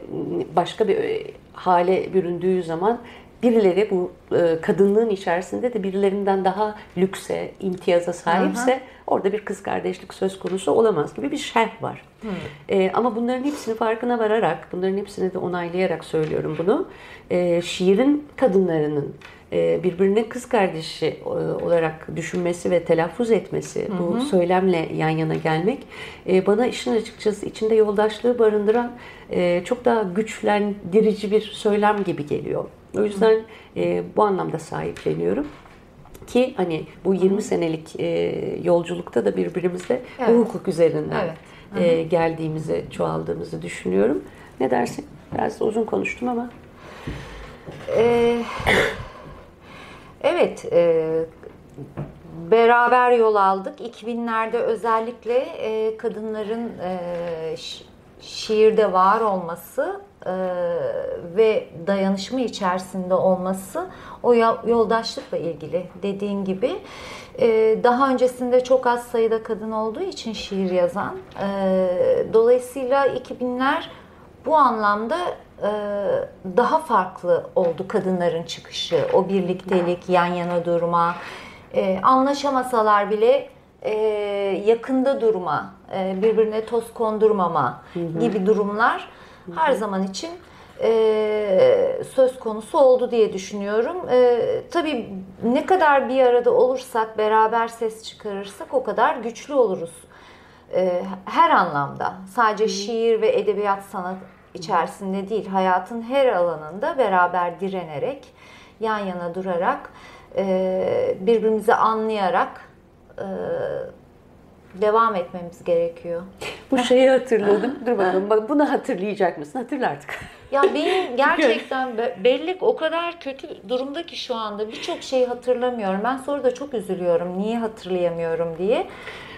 başka bir e, hale büründüğü zaman birileri bu e, kadınlığın içerisinde de birilerinden daha lükse, imtiyaza sahipse orada bir kız kardeşlik söz konusu olamaz gibi bir şerh var. E, ama bunların hepsini farkına vararak, bunların hepsini de onaylayarak söylüyorum bunu. E, şiirin kadınlarının birbirine kız kardeşi e, olarak düşünmesi ve telaffuz etmesi, bu söylemle yan yana gelmek e, bana işin açıkçası içinde yoldaşlığı barındıran e, çok daha güçlendirici bir söylem gibi geliyor. O yüzden e, bu anlamda sahipleniyorum. Ki hani bu 20 senelik e, yolculukta da birbirimizle Evet. bu hukuk üzerinden Evet. e, geldiğimizi, çoğaldığımızı düşünüyorum. Ne dersin? Biraz uzun konuştum ama. Ee, evet, e, beraber yol aldık. 2000'lerde özellikle e, kadınların e, şi- şiirde var olması e, ve dayanışma içerisinde olması o yoldaşlıkla ilgili dediğin gibi. E, daha öncesinde çok az sayıda kadın olduğu için şiir yazan. e, dolayısıyla 2000'ler bu anlamda daha farklı oldu kadınların çıkışı, o birliktelik, yan yana durma, e, anlaşamasalar bile e, yakında durma, e, birbirine toz kondurmama gibi durumlar her zaman için e, söz konusu oldu diye düşünüyorum. E, tabii ne kadar bir arada olursak, beraber ses çıkarırsak o kadar güçlü oluruz. E, her anlamda sadece şiir ve edebiyat sanat içerisinde değil hayatın her alanında beraber direnerek yan yana durarak e, birbirimizi anlayarak e, devam etmemiz gerekiyor. Bu şeyi hatırladım. Dur bakalım. Bak bunu hatırlayacak mısın? Hatırla artık. Ya benim gerçekten be- bellek o kadar kötü durumda ki şu anda birçok şeyi hatırlamıyorum. Ben sonra da çok üzülüyorum niye hatırlayamıyorum diye.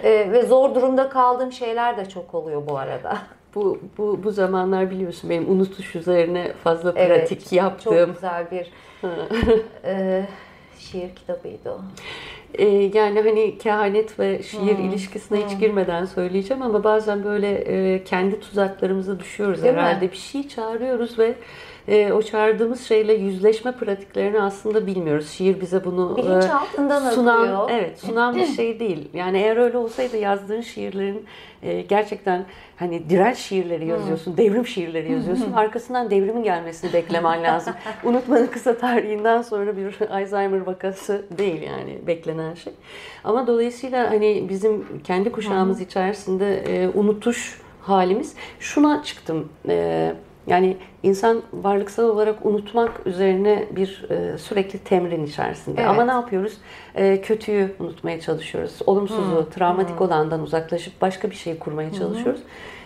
E, ve zor durumda kaldığım şeyler de çok oluyor bu arada. Bu, bu, bu zamanlar biliyorsun benim unutuş üzerine fazla Evet, pratik Çok yaptığım. güzel bir e, şiir kitabıydı o. Ee, yani hani kehanet ve şiir Hmm, ilişkisine hiç girmeden söyleyeceğim ama bazen böyle e, kendi tuzaklarımıza düşüyoruz Değil mi? herhalde. Bir şey çağırıyoruz ve e, o çağırdığımız şeyle yüzleşme pratiklerini aslında bilmiyoruz. Şiir bize bunu e, sunan, akıyor. evet sunan bir şey değil. Yani eğer öyle olsaydı yazdığın şiirlerin e, gerçekten hani direnç şiirleri yazıyorsun, devrim şiirleri yazıyorsun. Arkasından devrimin gelmesini beklemen lazım. Unutmanın kısa tarihinden sonra bir Alzheimer vakası değil yani beklenen şey. Ama dolayısıyla hani bizim kendi kuşağımız içerisinde e, unutuş halimiz şuna çıktım. E, yani insan varlıksal olarak unutmak üzerine bir e, sürekli temrin içerisinde. Evet. Ama ne yapıyoruz? E, kötüyü unutmaya çalışıyoruz. Olumsuzu, travmatik olandan uzaklaşıp başka bir şey kurmaya çalışıyoruz.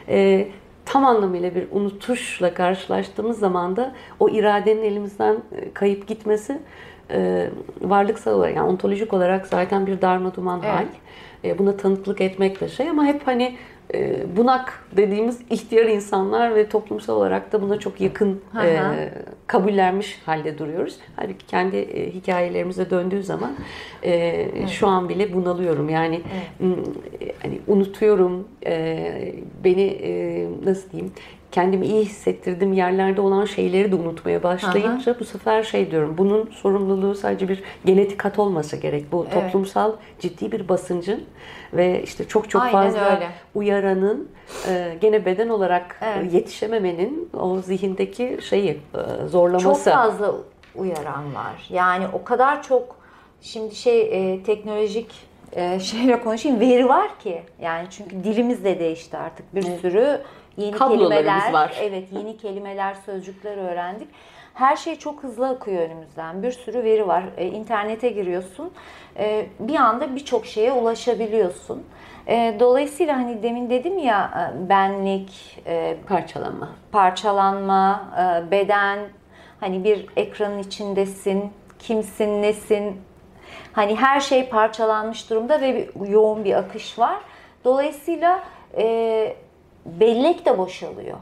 E, tam anlamıyla bir unutuşla karşılaştığımız zaman da o iradenin elimizden e, kayıp gitmesi e, varlıksal olarak yani ontolojik olarak zaten bir darma duman Evet. hal. E, buna tanıklık etmek de şey ama hep hani e, bunak dediğimiz ihtiyar insanlar ve toplumsal olarak da buna çok yakın Hı e, kabullenmiş halde duruyoruz. Halbuki kendi e, hikayelerimize döndüğü zaman e, şu an bile bunalıyorum. Yani m, hani unutuyorum e, beni e, nasıl diyeyim kendimi iyi hissettirdiğim yerlerde olan şeyleri de unutmaya başlayınca bu sefer şey diyorum bunun sorumluluğu sadece bir genetik hat olmasa gerek. Bu Evet. toplumsal ciddi bir basıncın ve işte çok çok Aynen fazla öyle. uyaranın e, gene beden olarak e, Evet. yetişememenin o zihindeki şeyi e, Çok zorlaması. fazla uyaran var. Yani o kadar çok şimdi şey e, teknolojik e, şeyle konuşayım veri var ki yani çünkü dilimiz de değişti artık bir sürü yeni kelimeler var. evet yeni kelimeler sözcükler öğrendik. Her şey çok hızlı akıyor önümüzden. Bir sürü veri var. E, internete giriyorsun. E, bir anda birçok şeye ulaşabiliyorsun. E, dolayısıyla hani demin dedim ya e, benlik, e, Parçalanma. parçalanma, e, beden, hani bir ekranın içindesin, kimsin, nesin, hani her şey parçalanmış durumda ve bir, yoğun bir akış var. Dolayısıyla e, bellek de boşalıyor.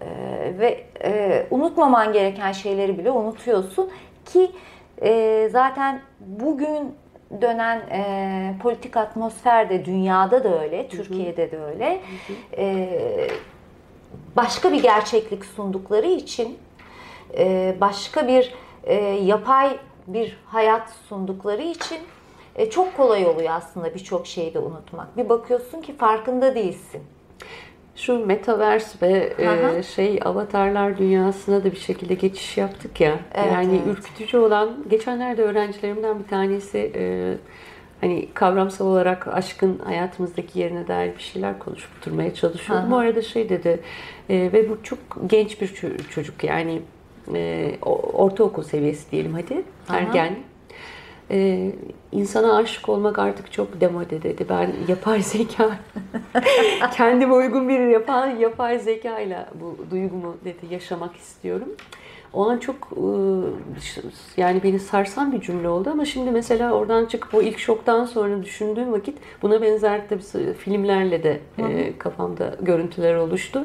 E, ve e, unutmaman gereken şeyleri bile unutuyorsun ki e, zaten bugün dönen e, politik atmosfer de dünyada da öyle, Türkiye'de de öyle. E, başka bir gerçeklik sundukları için e, başka bir e, yapay bir hayat sundukları için e, çok kolay oluyor aslında birçok şeyi de unutmak. Bir bakıyorsun ki farkında değilsin. Şu metaverse ve e, şey avatarlar dünyasına da bir şekilde geçiş yaptık ya. Evet, yani evet. ürkütücü olan geçenlerde öğrencilerimden bir tanesi e, hani kavramsal olarak aşkın hayatımızdaki yerine dair bir şeyler konuşup durmaya hı. Bu arada şey dedi e, ve bu çok genç bir ço- çocuk yani e, ortaokul seviyesi diyelim hadi Hı hı. Ee, insana aşık olmak artık çok demode dedi. Ben yapay zeka, kendime uygun bir yapay, yapay zekayla bu duygumu dedi yaşamak istiyorum. O an çok e, yani beni sarsan bir cümle oldu ama şimdi mesela oradan çıkıp o ilk şoktan sonra düşündüğüm vakit buna benzer tabii filmlerle de e, kafamda görüntüler oluştu.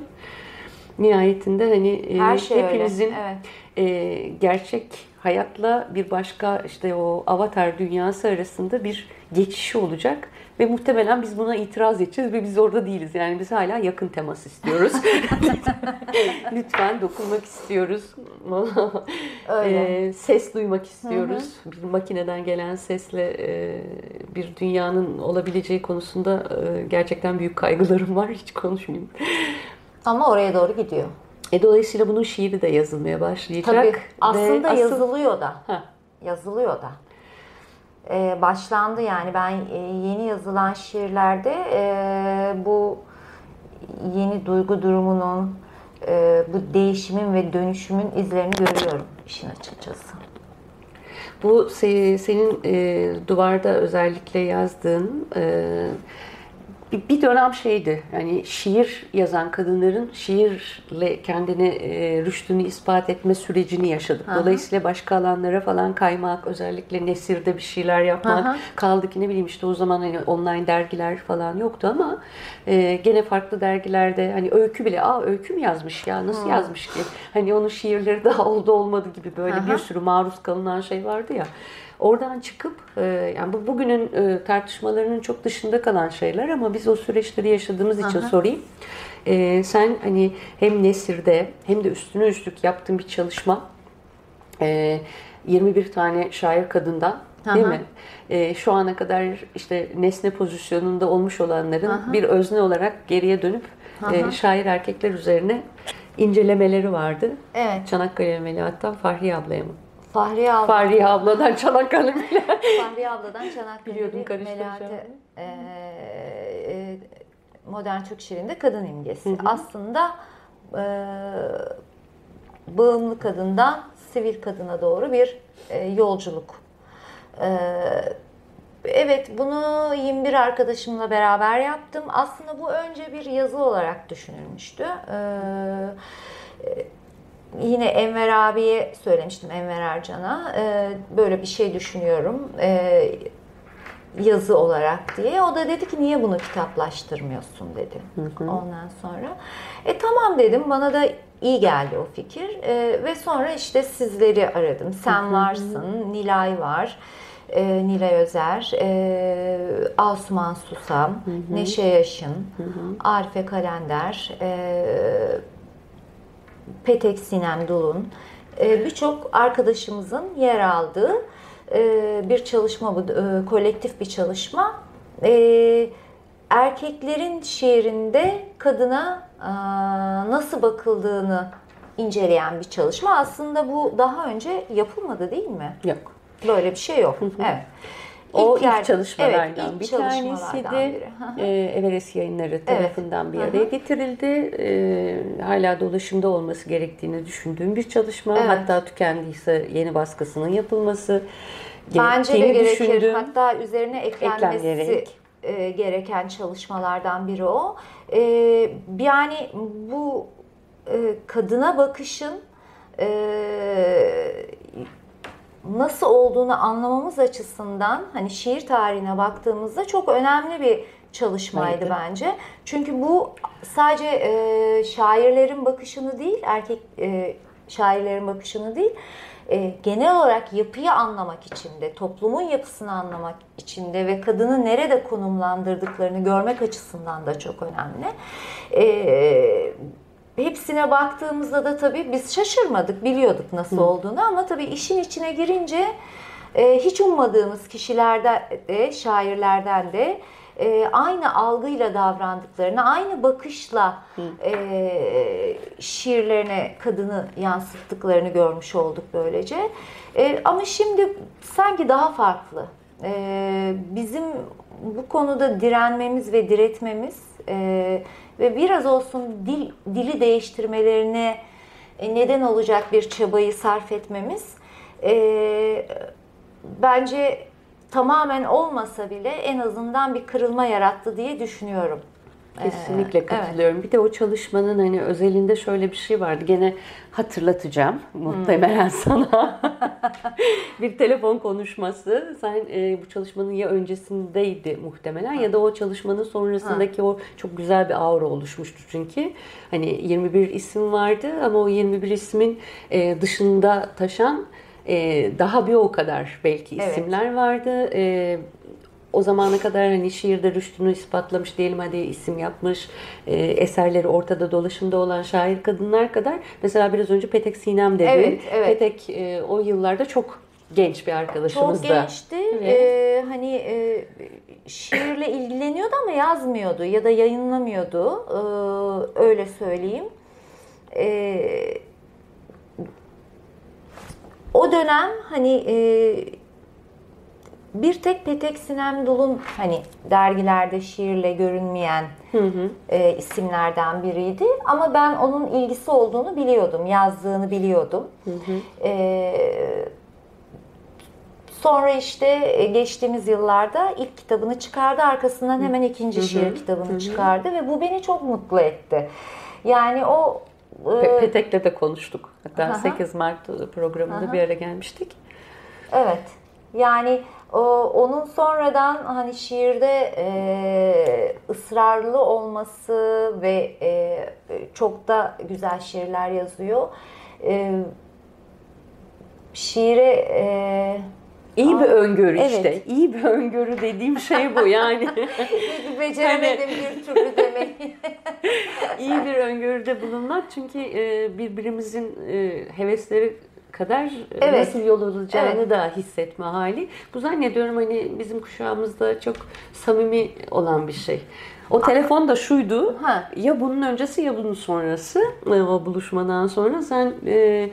Nihayetinde hani e, Her şey öyle, hepimizin evet. e, gerçek hayatla bir başka işte o avatar dünyası arasında bir geçişi olacak ve muhtemelen biz buna itiraz edeceğiz ve biz orada değiliz. Yani biz hala yakın temas istiyoruz. Lütfen dokunmak istiyoruz. Öyle. E, ses duymak istiyoruz. Bir makineden gelen sesle e, bir dünyanın olabileceği konusunda e, gerçekten büyük kaygılarım var. Hiç konuşmayayım. Ama oraya doğru gidiyor. E, dolayısıyla bunun şiiri de yazılmaya başlayacak. Tabii. Aslında asıl- yazılıyor da. Ha. Yazılıyor da. Ee, başlandı yani ben e, yeni yazılan şiirlerde e, bu yeni duygu durumunun, e, bu değişimin ve dönüşümün izlerini görüyorum işin açıkçası. Bu se- senin e, duvarda özellikle yazdığın e, bir- dönem şeydi. Yani şiir yazan kadınların şiirle kendini e, rüştünü ispat etme sürecini yaşadık. Dolayısıyla başka alanlara falan kaymak, özellikle nesirde bir şeyler yapmak. Hı. Kaldı ki ne bileyim işte o zaman hani online dergiler falan yoktu ama e, gene farklı dergilerde hani öykü bile aa öykü mü yazmış ya nasıl yazmış ki? Hani onun şiirleri daha oldu olmadı gibi böyle hı. bir sürü maruz kalınan şey vardı ya. Oradan çıkıp e, yani bu bugünün e, tartışmalarının çok dışında kalan şeyler ama biz o süreçleri yaşadığımız için Aha. sorayım. E, sen hani hem Nesir'de hem de üstüne üstlük yaptığın bir çalışma e, 21 tane şair kadından değil Aha. mi? E, şu ana kadar işte nesne pozisyonunda olmuş olanların Aha. bir özne olarak geriye dönüp e, şair erkekler üzerine incelemeleri vardı. Evet. Çanakkale Melahat'tan Fahriye ablaya mı? Fahriye abla. Fahriye abladan Çanakkale Melahat. Fahriye abladan Biliyordum, karıştıracağım. Melahat'e e, e, modern Türk şiirinde kadın imgesi. Aslında e, bağımlı kadından sivil kadına doğru bir e, yolculuk. E, evet bunu 21 arkadaşımla beraber yaptım. Aslında bu önce bir yazı olarak düşünülmüştü. Ee, yine Enver abiye söylemiştim Enver Ercan'a. Ee, böyle bir şey düşünüyorum. Ee, yazı olarak diye. O da dedi ki niye bunu kitaplaştırmıyorsun dedi. Hı hı. Ondan sonra e tamam dedim. Bana da iyi geldi o fikir. E, ve sonra işte sizleri aradım. Sen varsın, Nilay var. E, Nilay Özer, e, Asuman Susam, hı hı. Neşe Yaşın, hı hı. Arife Kalender, e, Petek Sinem Dulun, e, birçok arkadaşımızın yer aldığı e, bir çalışma bu, e, kolektif bir çalışma. E, erkeklerin şiirinde kadına nasıl bakıldığını inceleyen bir çalışma. Aslında bu daha önce yapılmadı değil mi? Yok. Böyle bir şey yok. evet. O ilk, ilk çalışmalardan evet, ilk bir tanesi de e, Everest yayınları tarafından evet. bir araya Hı-hı. getirildi. E, hala dolaşımda olması gerektiğini düşündüğüm bir çalışma. Evet. Hatta tükendiyse yeni baskısının yapılması Bence de gerekir. Düşündüm. Hatta üzerine eklenmesi e, gereken çalışmalardan biri o. E, yani bu e, kadına bakışın e, nasıl olduğunu anlamamız açısından hani şiir tarihine baktığımızda çok önemli bir çalışmaydı evet. bence. Çünkü bu sadece e, şairlerin bakışını değil, erkek e, şairlerin bakışını değil, e, genel olarak yapıyı anlamak için de, toplumun yapısını anlamak için de ve kadını nerede konumlandırdıklarını görmek açısından da çok önemli. E, hepsine baktığımızda da tabii biz şaşırmadık, biliyorduk nasıl Hı. olduğunu ama tabii işin içine girince e, hiç ummadığımız kişilerden de, şairlerden de e, aynı algıyla davrandıklarını, aynı bakışla e, şiirlerine kadını yansıttıklarını görmüş olduk böylece. E, ama şimdi sanki daha farklı. E, bizim bu konuda direnmemiz ve diretmemiz e, ve biraz olsun dil dili değiştirmelerine e, neden olacak bir çabayı sarf etmemiz e, bence tamamen olmasa bile en azından bir kırılma yarattı diye düşünüyorum. Kesinlikle ee, katılıyorum. Evet. Bir de o çalışmanın hani özelinde şöyle bir şey vardı. Gene hatırlatacağım muhtemelen hmm. sana. bir telefon konuşması. Sen e, bu çalışmanın ya öncesindeydi muhtemelen ya da o çalışmanın sonrasındaki ha. o çok güzel bir aura oluşmuştu çünkü. Hani 21 isim vardı ama o 21 ismin e, dışında taşan e, daha bir o kadar belki isimler evet. vardı. E, o zamana kadar hani şiirde rüştünü ispatlamış diyelim hadi isim yapmış e, eserleri ortada dolaşımda olan şair kadınlar kadar mesela biraz önce Petek Sinem dedi. Evet, evet. Petek e, o yıllarda çok genç bir arkadaşımızdı. Çok gençti. Evet. Ee, hani e, şiirle ilgileniyordu ama yazmıyordu ya da yayınlamıyordu. Ee, öyle söyleyeyim. Ee, o dönem hani e, bir tek Petek Sinem Dul'un hani dergilerde şiirle görünmeyen hı hı. E, isimlerden biriydi. Ama ben onun ilgisi olduğunu biliyordum, yazdığını biliyordum. Hı hı. E, sonra işte geçtiğimiz yıllarda ilk kitabını çıkardı. Arkasından hemen ikinci hı hı. şiir kitabını hı hı. çıkardı ve bu beni çok mutlu etti. Yani o e, Petek'le de konuştuk. Hatta Aha. 8 Mart programında Aha. bir ara gelmiştik. Evet. Yani onun sonradan hani şiirde e, ısrarlı olması ve e, çok da güzel şiirler yazıyor. E, şiire e, İyi bir öngörü evet. işte. İyi bir öngörü dediğim şey bu yani. Beceremedim hani, bir türlü demeyi. İyi bir öngörüde bulunmak çünkü e, birbirimizin e, hevesleri kadar evet. nasıl yol alacağını evet. da hissetme hali. Bu zannediyorum hani bizim kuşağımızda çok samimi olan bir şey. O telefon da şuydu. Ha. Ya bunun öncesi ya bunun sonrası. O buluşmadan sonra sen e,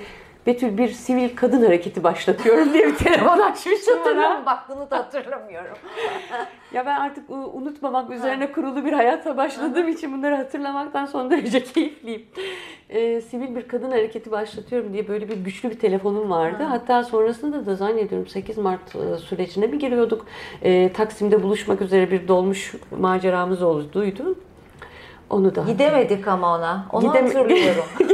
Betül bir sivil kadın hareketi başlatıyorum diye bir telefon açmıştım bana. Bak bunu da hatırlamıyorum. ya ben artık unutmamak üzerine kurulu bir hayata başladığım için bunları hatırlamaktan son derece keyifliyim. e, sivil bir kadın hareketi başlatıyorum diye böyle bir güçlü bir telefonum vardı. Hatta sonrasında da zannediyorum 8 Mart e, sürecine mi giriyorduk? E, Taksim'de buluşmak üzere bir dolmuş maceramız olduydu. Onu da Gidemedik ama ona. Onu Gidem- hatırlıyorum.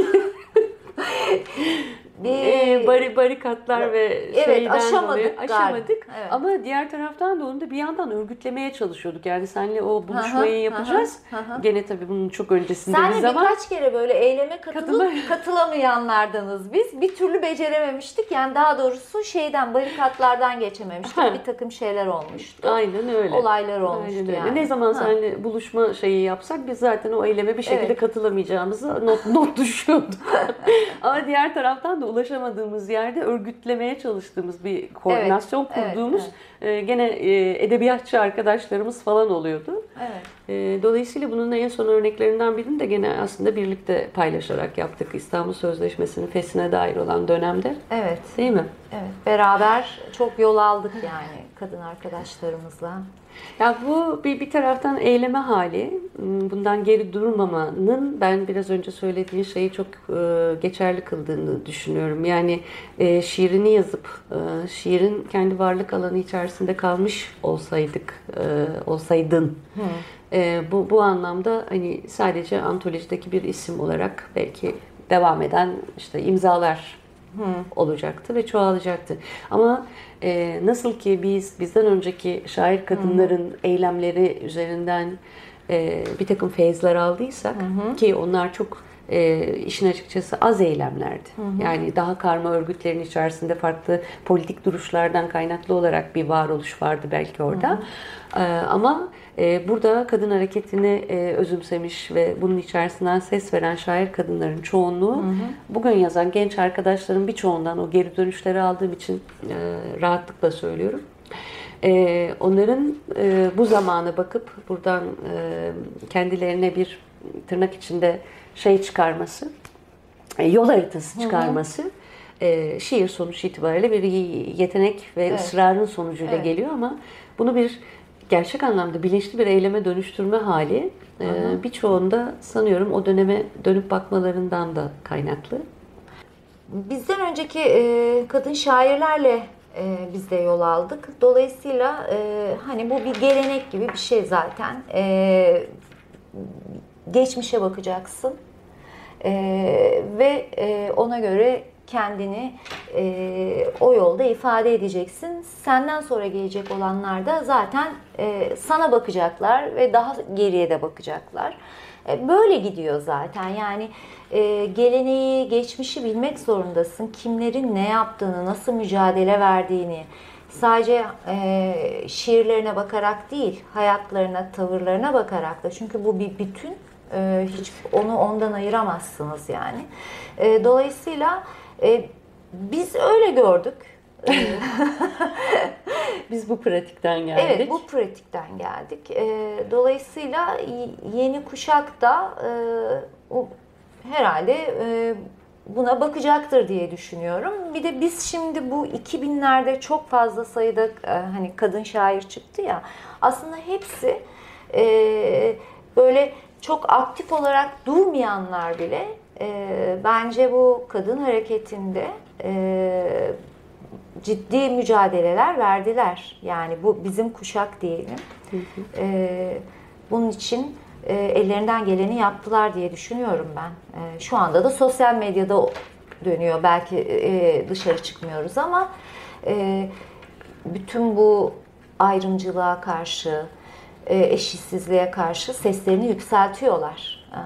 bir e, bari, barikatlar ve Evet, şeyden aşamadık dolayı aşamadık. Evet. Ama diğer taraftan da onu da bir yandan örgütlemeye çalışıyorduk. Yani seninle o buluşmayı hı, yapacağız. Gene tabii bunun çok öncesinde Senle bir zaman. birkaç kere böyle eyleme katılıp Katıla- katılamayanlardanız biz. Bir türlü becerememiştik. Yani daha doğrusu şeyden barikatlardan geçememiştik. Ha. bir takım şeyler olmuştu. Aynen öyle. Olaylar olmuştu Aynen öyle. yani. Ne zaman Ha. seninle buluşma şeyi yapsak biz zaten o eyleme bir şekilde Evet. katılamayacağımızı not, not düşüyorduk. Ama diğer taraftan da ulaşamadığımız yerde örgütlemeye çalıştığımız bir koordinasyon Evet, kurduğumuz evet, e, gene e, edebiyatçı arkadaşlarımız falan oluyordu. Evet. E, Dolayısıyla bunun en son örneklerinden birini de gene aslında birlikte paylaşarak yaptık. İstanbul Sözleşmesi'nin fesine dair olan dönemde. Evet. Değil mi? Evet. Beraber çok yol aldık yani kadın arkadaşlarımızla. Ya bu bir, bir taraftan eyleme hali, Hmm, bundan geri durmamanın ben biraz önce söylediğin şeyi çok e, geçerli kıldığını düşünüyorum. Yani e, şiirini yazıp e, şiirin kendi varlık alanı içerisinde kalmış olsaydık, e, olsaydın. E, bu bu anlamda hani sadece antolojideki bir isim olarak belki devam eden işte imzalar olacaktı ve çoğalacaktı. Ama e, nasıl ki biz bizden önceki şair kadınların eylemleri üzerinden e, bir takım feyizler aldıysak ki onlar çok e, işin açıkçası az eylemlerdi. Yani daha karma örgütlerin içerisinde farklı politik duruşlardan kaynaklı olarak bir varoluş vardı belki orada. E, ama e, burada kadın hareketini e, özümsemiş ve bunun içerisinden ses veren şair kadınların çoğunluğu bugün yazan genç arkadaşların birçoğundan o geri dönüşleri aldığım için e, rahatlıkla söylüyorum. E, onların e, bu zamana bakıp buradan kendilerine bir tırnak içinde şey çıkarması, yol haritası çıkarması e, şiir sonuç itibariyle bir yetenek ve Evet. ısrarın sonucuyla Evet. geliyor ama bunu bir gerçek anlamda bilinçli bir eyleme dönüştürme hali e, birçoğunda sanıyorum o döneme dönüp bakmalarından da kaynaklı. Bizden önceki e, kadın şairlerle e, biz de yol aldık. Dolayısıyla e, hani bu bir gelenek gibi bir şey zaten. E, geçmişe bakacaksın E, ve e, ona göre kendini e, o yolda ifade edeceksin. Senden sonra gelecek olanlar da zaten e, sana bakacaklar ve daha geriye de bakacaklar. E, Böyle gidiyor zaten. Yani e, geleneği, geçmişi bilmek zorundasın. Kimlerin ne yaptığını, nasıl mücadele verdiğini, sadece e, şiirlerine bakarak değil, hayatlarına, tavırlarına bakarak da. Çünkü bu bir bütün. E, hiç onu ondan ayıramazsınız yani. E, dolayısıyla e, biz öyle gördük. E, Biz bu pratikten geldik. Evet, bu pratikten geldik. Ee, Dolayısıyla yeni kuşak da e, herhalde e, buna bakacaktır diye düşünüyorum. Bir de biz şimdi bu 2000'lerde çok fazla sayıda e, hani kadın şair çıktı ya. Aslında hepsi e, böyle çok aktif olarak durmayanlar bile e, bence bu kadın hareketinde e, ciddi mücadeleler verdiler. Yani bu bizim kuşak diyelim. Ee, bunun için e, ellerinden geleni yaptılar diye düşünüyorum ben. E, şu anda da sosyal medyada dönüyor. Belki e, dışarı çıkmıyoruz ama e, bütün bu ayrımcılığa karşı, e, eşitsizliğe karşı seslerini yükseltiyorlar. E,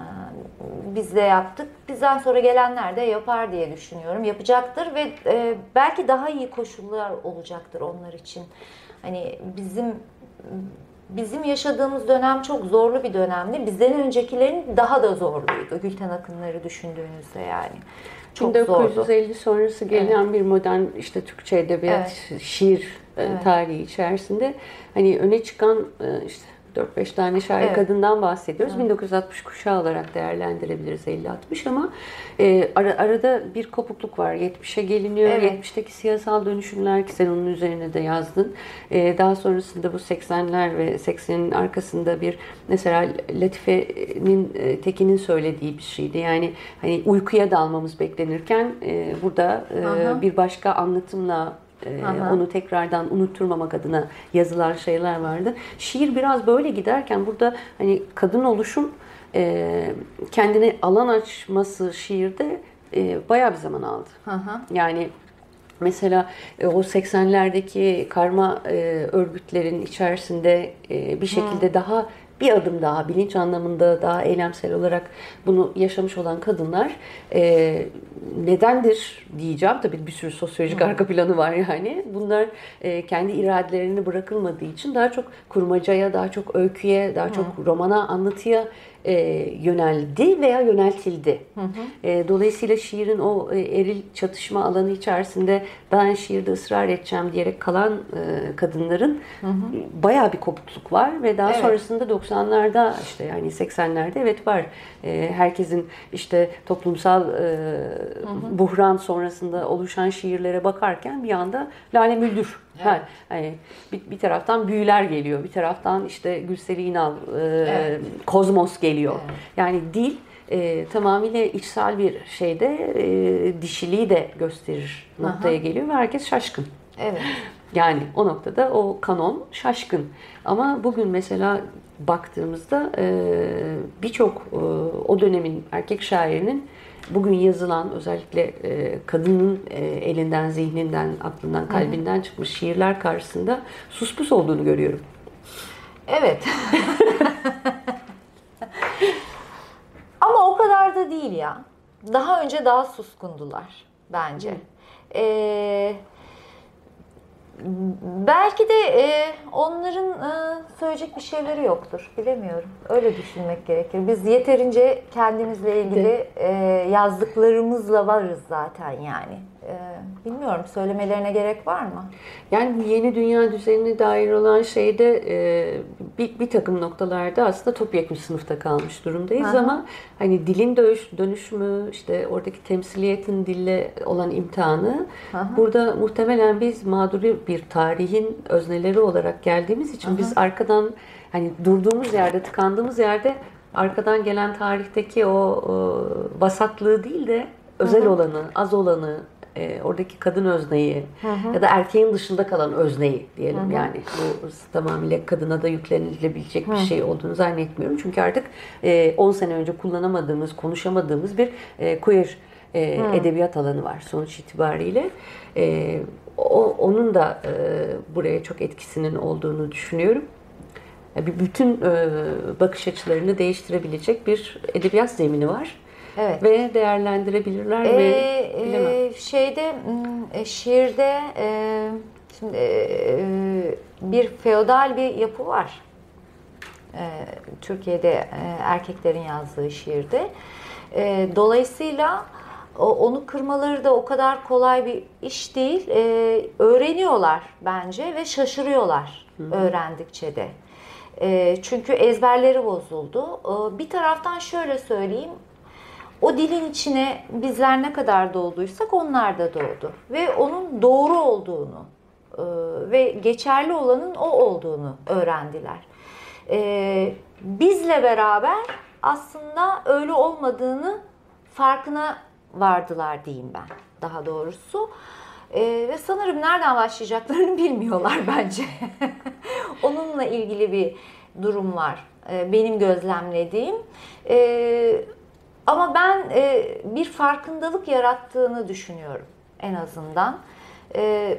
Biz de yaptık. Bizden sonra gelenler de yapar diye düşünüyorum. Yapacaktır ve e, belki daha iyi koşullar olacaktır onlar için. Hani bizim bizim yaşadığımız dönem çok zorlu bir dönemdi. Bizden öncekilerin daha da zorluydu. Gülten Akınları düşündüğünüzde yani. Çok zordu. 1950 sonrası gelen bir modern işte Türkçe edebiyat, şiir e, tarihi içerisinde hani öne çıkan e, işte 4-5 tane şair Evet. kadından bahsediyoruz. 1960 kuşağı olarak değerlendirebiliriz 50-60 ama e, ara- arada bir kopukluk var. 70'e geliniyor. Evet. 70'teki siyasal dönüşümler ki sen onun üzerine de yazdın. E, daha sonrasında bu 80'ler ve 80'in arkasında bir mesela Latife'nin e, Tekin'in söylediği bir şeydi. Yani hani uykuya dalmamız beklenirken e, burada e, Aha. bir başka anlatımla e, Aha. onu tekrardan unutturmamak adına yazılan şeyler vardı. Şiir biraz böyle giderken burada hani kadın oluşum e, kendine alan açması şiirde e, bayağı bir zaman aldı. Hı. Yani mesela e, o 80'lerdeki karma e, örgütlerin içerisinde e, bir şekilde daha bir adım daha bilinç anlamında daha eylemsel olarak bunu yaşamış olan kadınlar e, nedendir diyeceğim. Tabii bir sürü sosyolojik arka planı var yani. Bunlar e, kendi iradelerini bırakılmadığı için daha çok kurmacaya, daha çok öyküye, daha çok romana, anlatıya e, yöneldi veya yöneltildi. E, dolayısıyla şiirin o e, eril çatışma alanı içerisinde ben şiirde ısrar edeceğim diyerek kalan e, kadınların bayağı bir kopukluk var ve daha Evet. sonrasında 90'larda işte yani 80'lerde evet var. E, herkesin işte toplumsal e, buhran sonrasında oluşan şiirlere bakarken bir anda Lale Müldür. Ha, hani bir, bir taraftan büyüler geliyor, bir taraftan işte Gülseli İnal, e, Evet. Kozmos geliyor. Evet. Yani dil e, tamamıyla içsel bir şeyde e, dişiliği de gösterir noktaya geliyor ve herkes şaşkın. Evet. Yani o noktada o kanon şaşkın. Ama bugün mesela baktığımızda e, birçok e, o dönemin erkek şairinin bugün yazılan özellikle e, kadının e, elinden, zihninden, aklından, kalbinden çıkmış şiirler karşısında suspus olduğunu görüyorum. Evet. Ama o kadar da değil ya. Daha önce daha suskundular bence. Ee, belki de e, onların e, söyleyecek bir şeyleri yoktur. Bilemiyorum. Öyle düşünmek gerekir. Biz yeterince kendimizle ilgili e, yazdıklarımızla varız zaten yani. E, bilmiyorum. Söylemelerine gerek var mı? Yani bu yeni dünya düzenine dair olan şeyde e, bir, bir takım noktalarda aslında topyekun sınıfta kalmış durumdayız Aha. ama hani dilin dönüş, dönüşümü, işte oradaki temsiliyetin dille olan imtihanı Aha. burada muhtemelen biz mağduri bir tarihin özneleri olarak geldiğimiz için biz arkadan hani durduğumuz yerde, tıkandığımız yerde arkadan gelen tarihteki o, o vasatlığı değil de özel olanı, az olanı, e, oradaki kadın özneyi ya da erkeğin dışında kalan özneyi diyelim yani bu tamamıyla kadına da yüklenilebilecek bir şey olduğunu zannetmiyorum çünkü artık e, 10 sene önce kullanamadığımız, konuşamadığımız bir e, queer e, edebiyat alanı var sonuç itibariyle. E, o, onun da e, buraya çok etkisinin olduğunu düşünüyorum. Ya Bir bütün e, bakış açılarını değiştirebilecek bir edebiyat zemini var. Evet. Ve değerlendirebilirler mi? Ee, Bilemem. e, şeyde m, e, şiirde e, şimdi e, bir feodal bir yapı var. E, Türkiye'de e, erkeklerin yazdığı şiirde. E, dolayısıyla onu kırmaları da o kadar kolay bir iş değil. E, öğreniyorlar bence ve şaşırıyorlar öğrendikçe de. E, çünkü ezberleri bozuldu. E, bir taraftan şöyle söyleyeyim, o dilin içine bizler ne kadar doğduysak onlar da doğdu. Ve onun doğru olduğunu e, ve geçerli olanın o olduğunu öğrendiler. E, Bizle beraber aslında öyle olmadığını farkına vardılar diyeyim ben daha doğrusu. E, ve sanırım nereden başlayacaklarını bilmiyorlar bence. Onunla ilgili bir durum var e, benim gözlemlediğim. E, ama ben e, bir farkındalık yarattığını düşünüyorum en azından. E,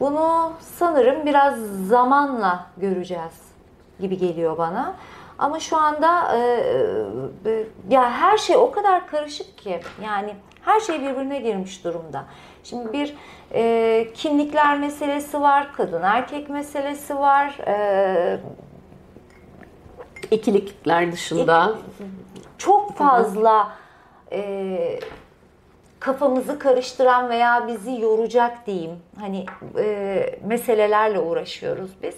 bunu sanırım biraz zamanla göreceğiz gibi geliyor bana. Ama şu anda e, e, ya her şey o kadar karışık ki yani her şey birbirine girmiş durumda. Şimdi bir e, kimlikler meselesi var, kadın erkek meselesi var. E, İkilikler dışında çok fazla e, kafamızı karıştıran veya bizi yoracak diyeyim. Hani e, meselelerle uğraşıyoruz biz.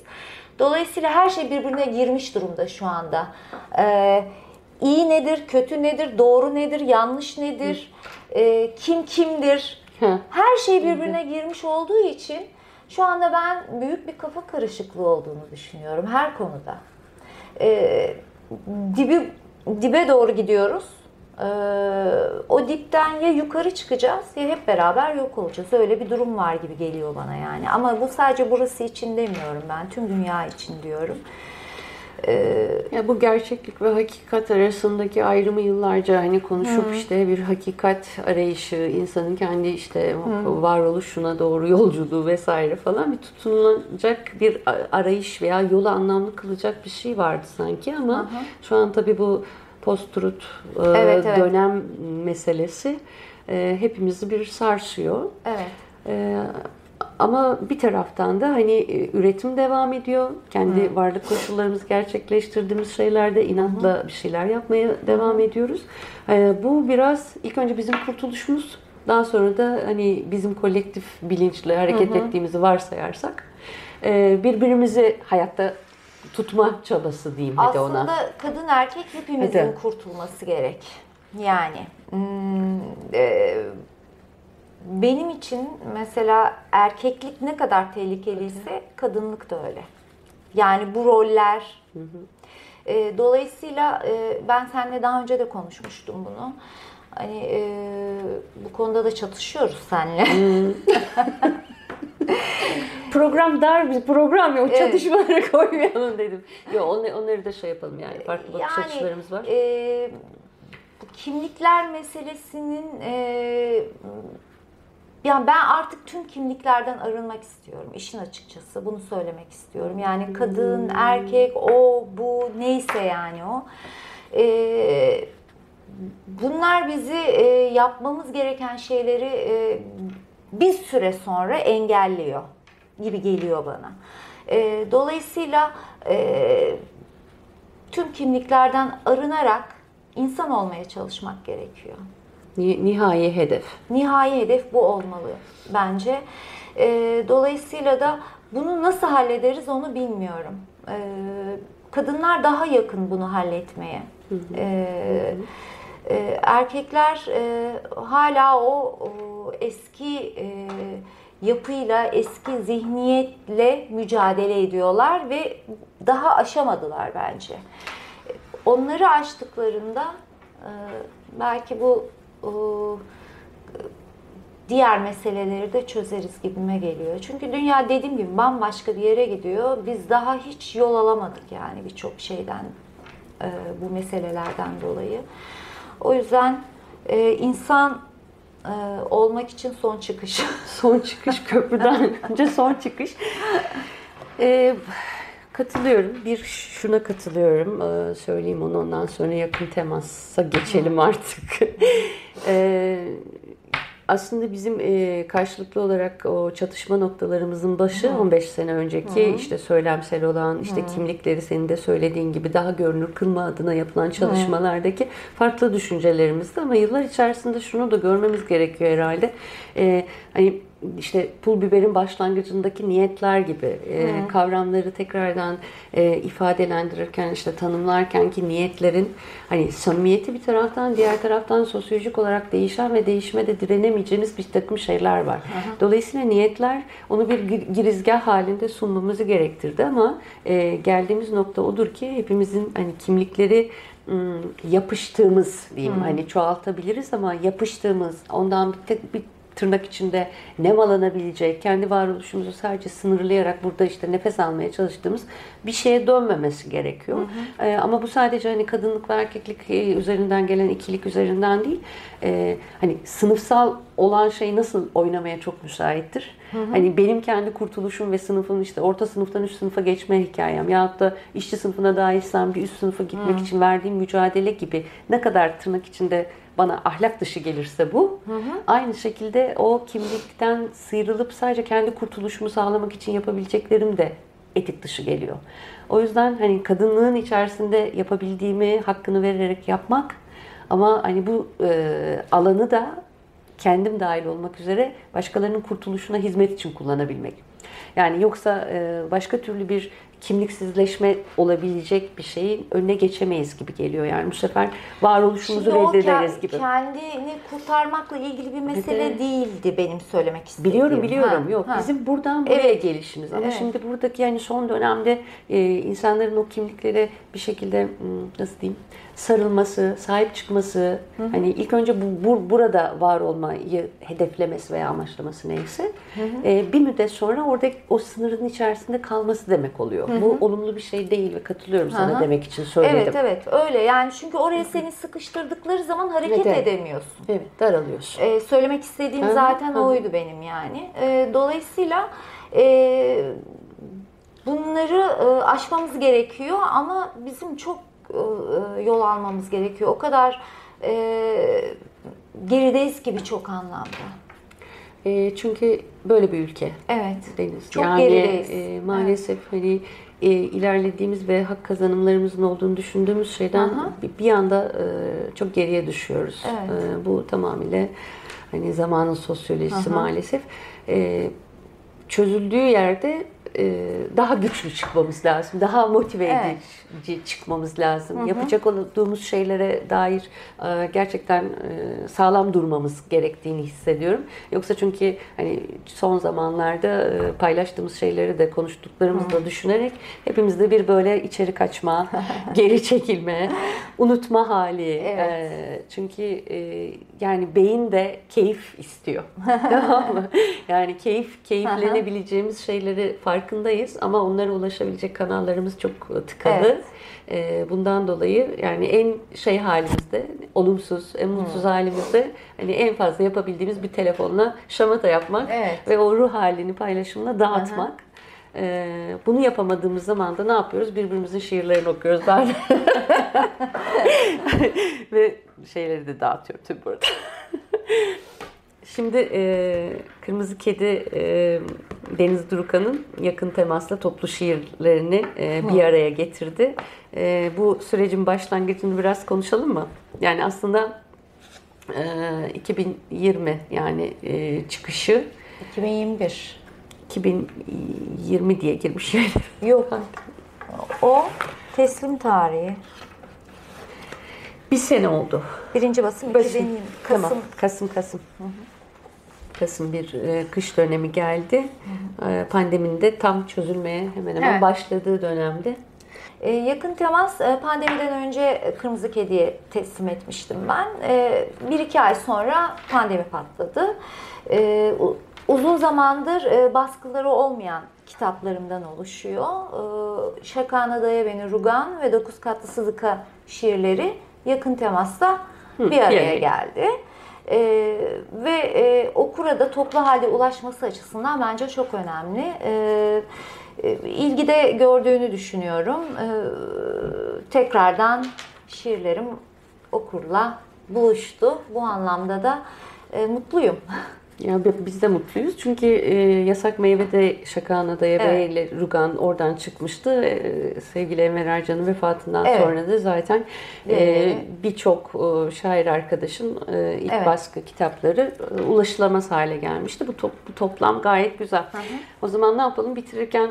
Dolayısıyla her şey birbirine girmiş durumda şu anda. E, iyi nedir, kötü nedir, doğru nedir, yanlış nedir, e, kim kimdir? Her şey birbirine girmiş olduğu için şu anda ben büyük bir kafa karışıklığı olduğunu düşünüyorum her konuda. E, dibi dibe doğru gidiyoruz. E, o dipten ya yukarı çıkacağız ya hep beraber yok olacağız. Öyle bir durum var gibi geliyor bana yani. Ama bu sadece burası için demiyorum ben. Tüm dünya için diyorum. Ya bu gerçeklik ve hakikat arasındaki ayrımı yıllarca hani konuşup Hı. işte bir hakikat arayışı, insanın kendi işte Hı. varoluşuna doğru yolculuğu vesaire falan bir tutunulacak bir arayış veya yolu anlamlı kılacak bir şey vardı sanki ama Hı. şu an tabii bu post-truth evet, evet. dönem meselesi hepimizi bir sarsıyor. Evet. Ama bir taraftan da hani e, üretim devam ediyor. Kendi Hı. varlık koşullarımızı gerçekleştirdiğimiz şeylerde inatla Hı. bir şeyler yapmaya devam ediyoruz. Bu biraz ilk önce bizim kurtuluşumuz. Daha sonra da hani bizim kolektif bilinçle hareket Hı. ettiğimizi varsayarsak e, birbirimizi hayatta tutma çabası diyeyim hadi Aslında ona. Aslında kadın erkek hepimizin hadi. kurtulması gerek. Yani hmm, e, benim için mesela erkeklik ne kadar tehlikeliyse kadınlık da öyle. Yani bu roller. Hı hı. E, dolayısıyla e, ben seninle daha önce de konuşmuştum bunu. Hani e, bu konuda da çatışıyoruz seninle. program dar bir program yok. Evet. Çatışmaları koymayalım dedim. Yok onları, onları da şey yapalım yani. Farklı bakış yani, açılarımız var. E, bu kimlikler meselesinin e, yani ben artık tüm kimliklerden arınmak istiyorum işin açıkçası. Bunu söylemek istiyorum. Yani kadın, hmm. erkek, o, bu neyse yani o. Ee, bunlar bizi e, yapmamız gereken şeyleri e, bir süre sonra engelliyor gibi geliyor bana. E, dolayısıyla e, tüm kimliklerden arınarak insan olmaya çalışmak gerekiyor. Nihai hedef. Nihai hedef bu olmalı bence. E, dolayısıyla da bunu nasıl hallederiz onu bilmiyorum. E, kadınlar daha yakın bunu halletmeye. Hı hı. E, e, erkekler e, hala o, o eski e, yapıyla, eski zihniyetle mücadele ediyorlar ve daha aşamadılar bence. Onları aştıklarında e, belki bu diğer meseleleri de çözeriz gibime geliyor. Çünkü dünya dediğim gibi bambaşka bir yere gidiyor. Biz daha hiç yol alamadık yani birçok şeyden e, bu meselelerden dolayı. O yüzden e, insan e, olmak için son çıkış. son çıkış köprüden önce son çıkış. Katılıyorum. Bir şuna katılıyorum. Ee, söyleyeyim onu ondan sonra yakın temasa geçelim artık. ee, aslında bizim e, karşılıklı olarak o çatışma noktalarımızın başı Hı. 15 sene önceki Hı. işte söylemsel olan işte Hı. kimlikleri senin de söylediğin gibi daha görünür kılma adına yapılan çalışmalardaki Hı. farklı düşüncelerimizdi ama yıllar içerisinde şunu da görmemiz gerekiyor herhalde. E, hani işte pul biberin başlangıcındaki niyetler gibi e, kavramları tekrardan e, ifadelendirirken işte tanımlarken ki niyetlerin hani samimiyeti bir taraftan diğer taraftan sosyolojik olarak değişen ve değişime de direnemeyeceğimiz bir takım şeyler var. Hı Dolayısıyla niyetler onu bir girizgah halinde sunmamızı gerektirdi ama e, geldiğimiz nokta odur ki hepimizin hani kimlikleri yapıştığımız diyeyim hmm. hani çoğaltabiliriz ama yapıştığımız ondan bir, tek, bir tırnak içinde nevalanabilecek, kendi varoluşumuzu sadece sınırlayarak burada işte nefes almaya çalıştığımız bir şeye dönmemesi gerekiyor. Hı hı. Ee, ama bu sadece hani kadınlık ve erkeklik e, üzerinden gelen ikilik üzerinden değil. Ee, hani sınıfsal olan şey nasıl oynamaya çok müsaittir. Hı hı. Hani benim kendi kurtuluşum ve sınıfım işte orta sınıftan üst sınıfa geçme hikayem yahut da işçi sınıfına dahilsem bir üst sınıfa gitmek hı. için verdiğim mücadele gibi ne kadar tırnak içinde bana ahlak dışı gelirse bu. Hı hı. Aynı şekilde o kimlikten sıyrılıp sadece kendi kurtuluşumu sağlamak için yapabileceklerim de etik dışı geliyor. O yüzden hani kadınlığın içerisinde yapabildiğimi hakkını vererek yapmak ama hani bu e, alanı da kendim dahil olmak üzere başkalarının kurtuluşuna hizmet için kullanabilmek. Yani yoksa e, başka türlü bir kimliksizleşme olabilecek bir şeyin önüne geçemeyiz gibi geliyor. Yani bu sefer varoluşumuzu Şimdi reddederiz gibi. kendini kurtarmakla ilgili bir mesele Evet. değildi benim söylemek istediğim. Biliyorum biliyorum Ha, yok ha. bizim buradan buraya Evet. gelişimiz ama Evet. şimdi buradaki yani son dönemde e, insanların o kimliklere bir şekilde nasıl diyeyim sarılması, sahip çıkması hani ilk önce bu, bu- burada var olmayı hedeflemesi veya amaçlaması neyse e, bir müddet sonra orada o sınırın içerisinde kalması demek oluyor. Bu olumlu bir şey değil ve katılıyorum sana Hı hı. demek için söyledim. Evet evet öyle yani çünkü oraya seni sıkıştırdıkları zaman hareket Evet, edemiyorsun. Evet, daralıyorsun. Ee, söylemek istediğim Hı hı, zaten hı hı. oydu benim yani. Ee, dolayısıyla e, bunları e, aşmamız gerekiyor ama bizim çok e, e, yol almamız gerekiyor. O kadar e, gerideyiz ki birçok anlamda. E, çünkü böyle bir ülke. Evet. Deniz. Çok yani gerideyiz. e, maalesef hani e, ilerlediğimiz ve hak kazanımlarımızın olduğunu düşündüğümüz şeyden Aha. bir, bir anda e, çok geriye düşüyoruz. Evet. E, bu tamamıyla hani zamanın sosyolojisi Aha. maalesef. E, çözüldüğü yerde e, daha güçlü çıkmamız lazım. Daha motive Evet. Çıkmamız lazım. Yapacak olduğumuz şeylere dair e, gerçekten e, sağlam durmamız gerektiğini hissediyorum. Yoksa çünkü hani son zamanlarda e, paylaştığımız şeyleri de konuştuklarımızı da düşünerek hepimizde bir böyle içeri kaçma, geri çekilme, unutma hali. Evet. Çünkü yani beyin de keyif istiyor. tamam mı? Yani keyif, keyiflenebileceğimiz şeyleri farkındayız ama onlara ulaşabilecek kanallarımız çok tıkalı. Evet. Ee, Bundan dolayı yani en şey halimizde, olumsuz, en mutsuz halimizde hani en fazla yapabildiğimiz bir telefonla şamata yapmak Evet. ve o ruh halini paylaşımla dağıtmak. Ee, bunu yapamadığımız zaman da ne yapıyoruz? Birbirimizin şiirlerini okuyoruz ben. ve şeyleri de dağıtıyorum tabii burada. Şimdi e, Kırmızı Kedi e, Deniz Durukan'ın yakın temasla toplu şiirlerini e, bir araya getirdi. E, bu sürecin başlangıcını biraz konuşalım mı? Yani aslında e, 2020 yani e, çıkışı 2021. 2020 diye girmiş yani. Yok. O teslim tarihi. Bir sene oldu. Birinci basım Basım. 2020. Kasım. Tamam. Kasım Kasım. Kasım bir e, kış dönemi geldi. E, pandeminin de tam çözülmeye hemen hemen Evet. başladığı dönemde. Ee, yakın temas e, pandemiden önce Kırmızı Kedi'ye teslim etmiştim ben. Ee, bir iki ay sonra pandemi patladı. U- uzun zamandır e, baskıları olmayan kitaplarımdan oluşuyor. Ee, Şakana Daya Beni Rugan ve Dokuz Katlı Sıdıka şiirleri yakın temasta bir araya. geldi. Ee, ve e, okura da toplu halde ulaşması açısından bence çok önemli. Ee, e, ilgi de gördüğünü düşünüyorum. Ee, tekrardan şiirlerim okurla buluştu. Bu anlamda da e, mutluyum. Ya bi- biz de mutluyuz çünkü e, Yasak Meyve'de Şakana Daya Evet. Bey ile Rugan oradan çıkmıştı. E, sevgili Enver Ercan'ın vefatından Evet. sonra da zaten e, Evet. birçok e, şair arkadaşın e, ilk Evet. baskı kitapları e, ulaşılamaz hale gelmişti. Bu, top- bu toplam gayet güzel. O zaman ne yapalım? Bitirirken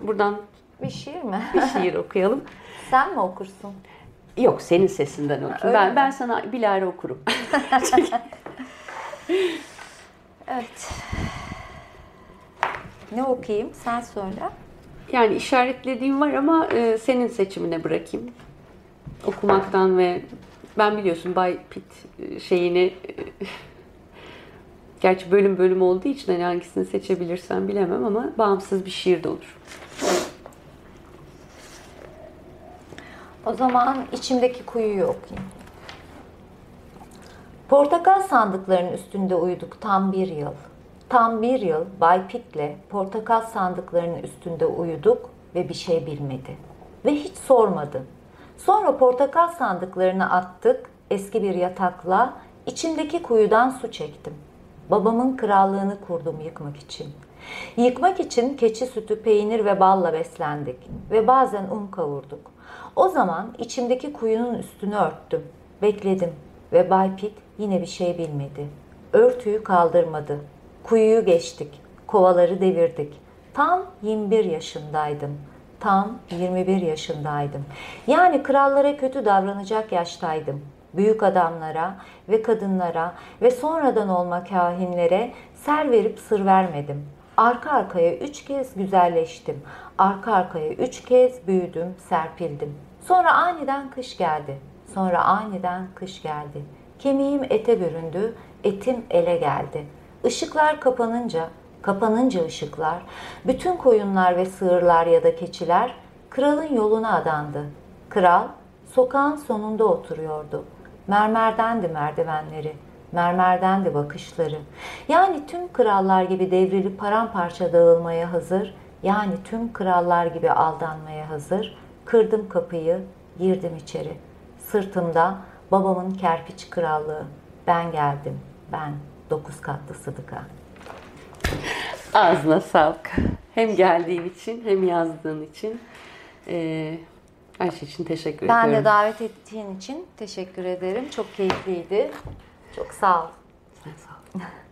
buradan Bir şiir mi? bir şiir okuyalım. Sen mi okursun? Yok senin sesinden okuyayım. öyle Ben, mi? ben sana bilare okurum. Evet. Ne okuyayım? Sen söyle. Yani işaretlediğim var ama e, senin seçimine bırakayım. Okumaktan ve ben biliyorsun Bay Pitt e, şeyini e, gerçi bölüm bölüm olduğu için hani hangisini seçebilirsen bilemem ama bağımsız bir şiir de olur. O zaman içimdeki kuyuyu okuyayım. Portakal sandıklarının üstünde uyuduk tam bir yıl. Tam bir yıl Bay Pitt'le portakal sandıklarının üstünde uyuduk ve bir şey bilmedi. Ve hiç sormadı. Sonra portakal sandıklarını attık eski bir yatakla içimdeki kuyudan su çektim. Babamın krallığını kurdum yıkmak için. Yıkmak için keçi sütü, peynir ve balla beslendik ve bazen un kavurduk. O zaman içimdeki kuyunun üstünü örttüm. Bekledim ve Bay Pitt yine bir şey bilmedi. örtüyü kaldırmadı. Kuyuyu geçtik, kovaları devirdik. Tam 21 yaşındaydım. Tam 21 yaşındaydım. Yani krallara kötü davranacak yaştaydım. Büyük adamlara ve kadınlara ve sonradan olma kahinlere ser verip sır vermedim. Arka arkaya üç kez güzelleştim. Arka arkaya üç kez büyüdüm, serpildim. Sonra aniden kış geldi. Sonra aniden kış geldi. Kemiğim ete büründü, etim ele geldi. Işıklar kapanınca, kapanınca ışıklar, bütün koyunlar ve sığırlar ya da keçiler kralın yoluna adandı. Kral sokağın sonunda oturuyordu. Mermerdendi merdivenleri, mermerdendi bakışları. Yani tüm krallar gibi devrilip paramparça dağılmaya hazır, yani tüm krallar gibi aldanmaya hazır. Kırdım kapıyı, girdim içeri. Sırtımda babamın kerpiç krallığı. Ben geldim, ben dokuz katlı sıdıka. Ağzına sağlık. Hem geldiğin için hem yazdığın için. Ee, her şey için teşekkür Ben ediyorum. de davet ettiğin için teşekkür ederim. Çok keyifliydi. Çok sağ ol. Sen sağ ol.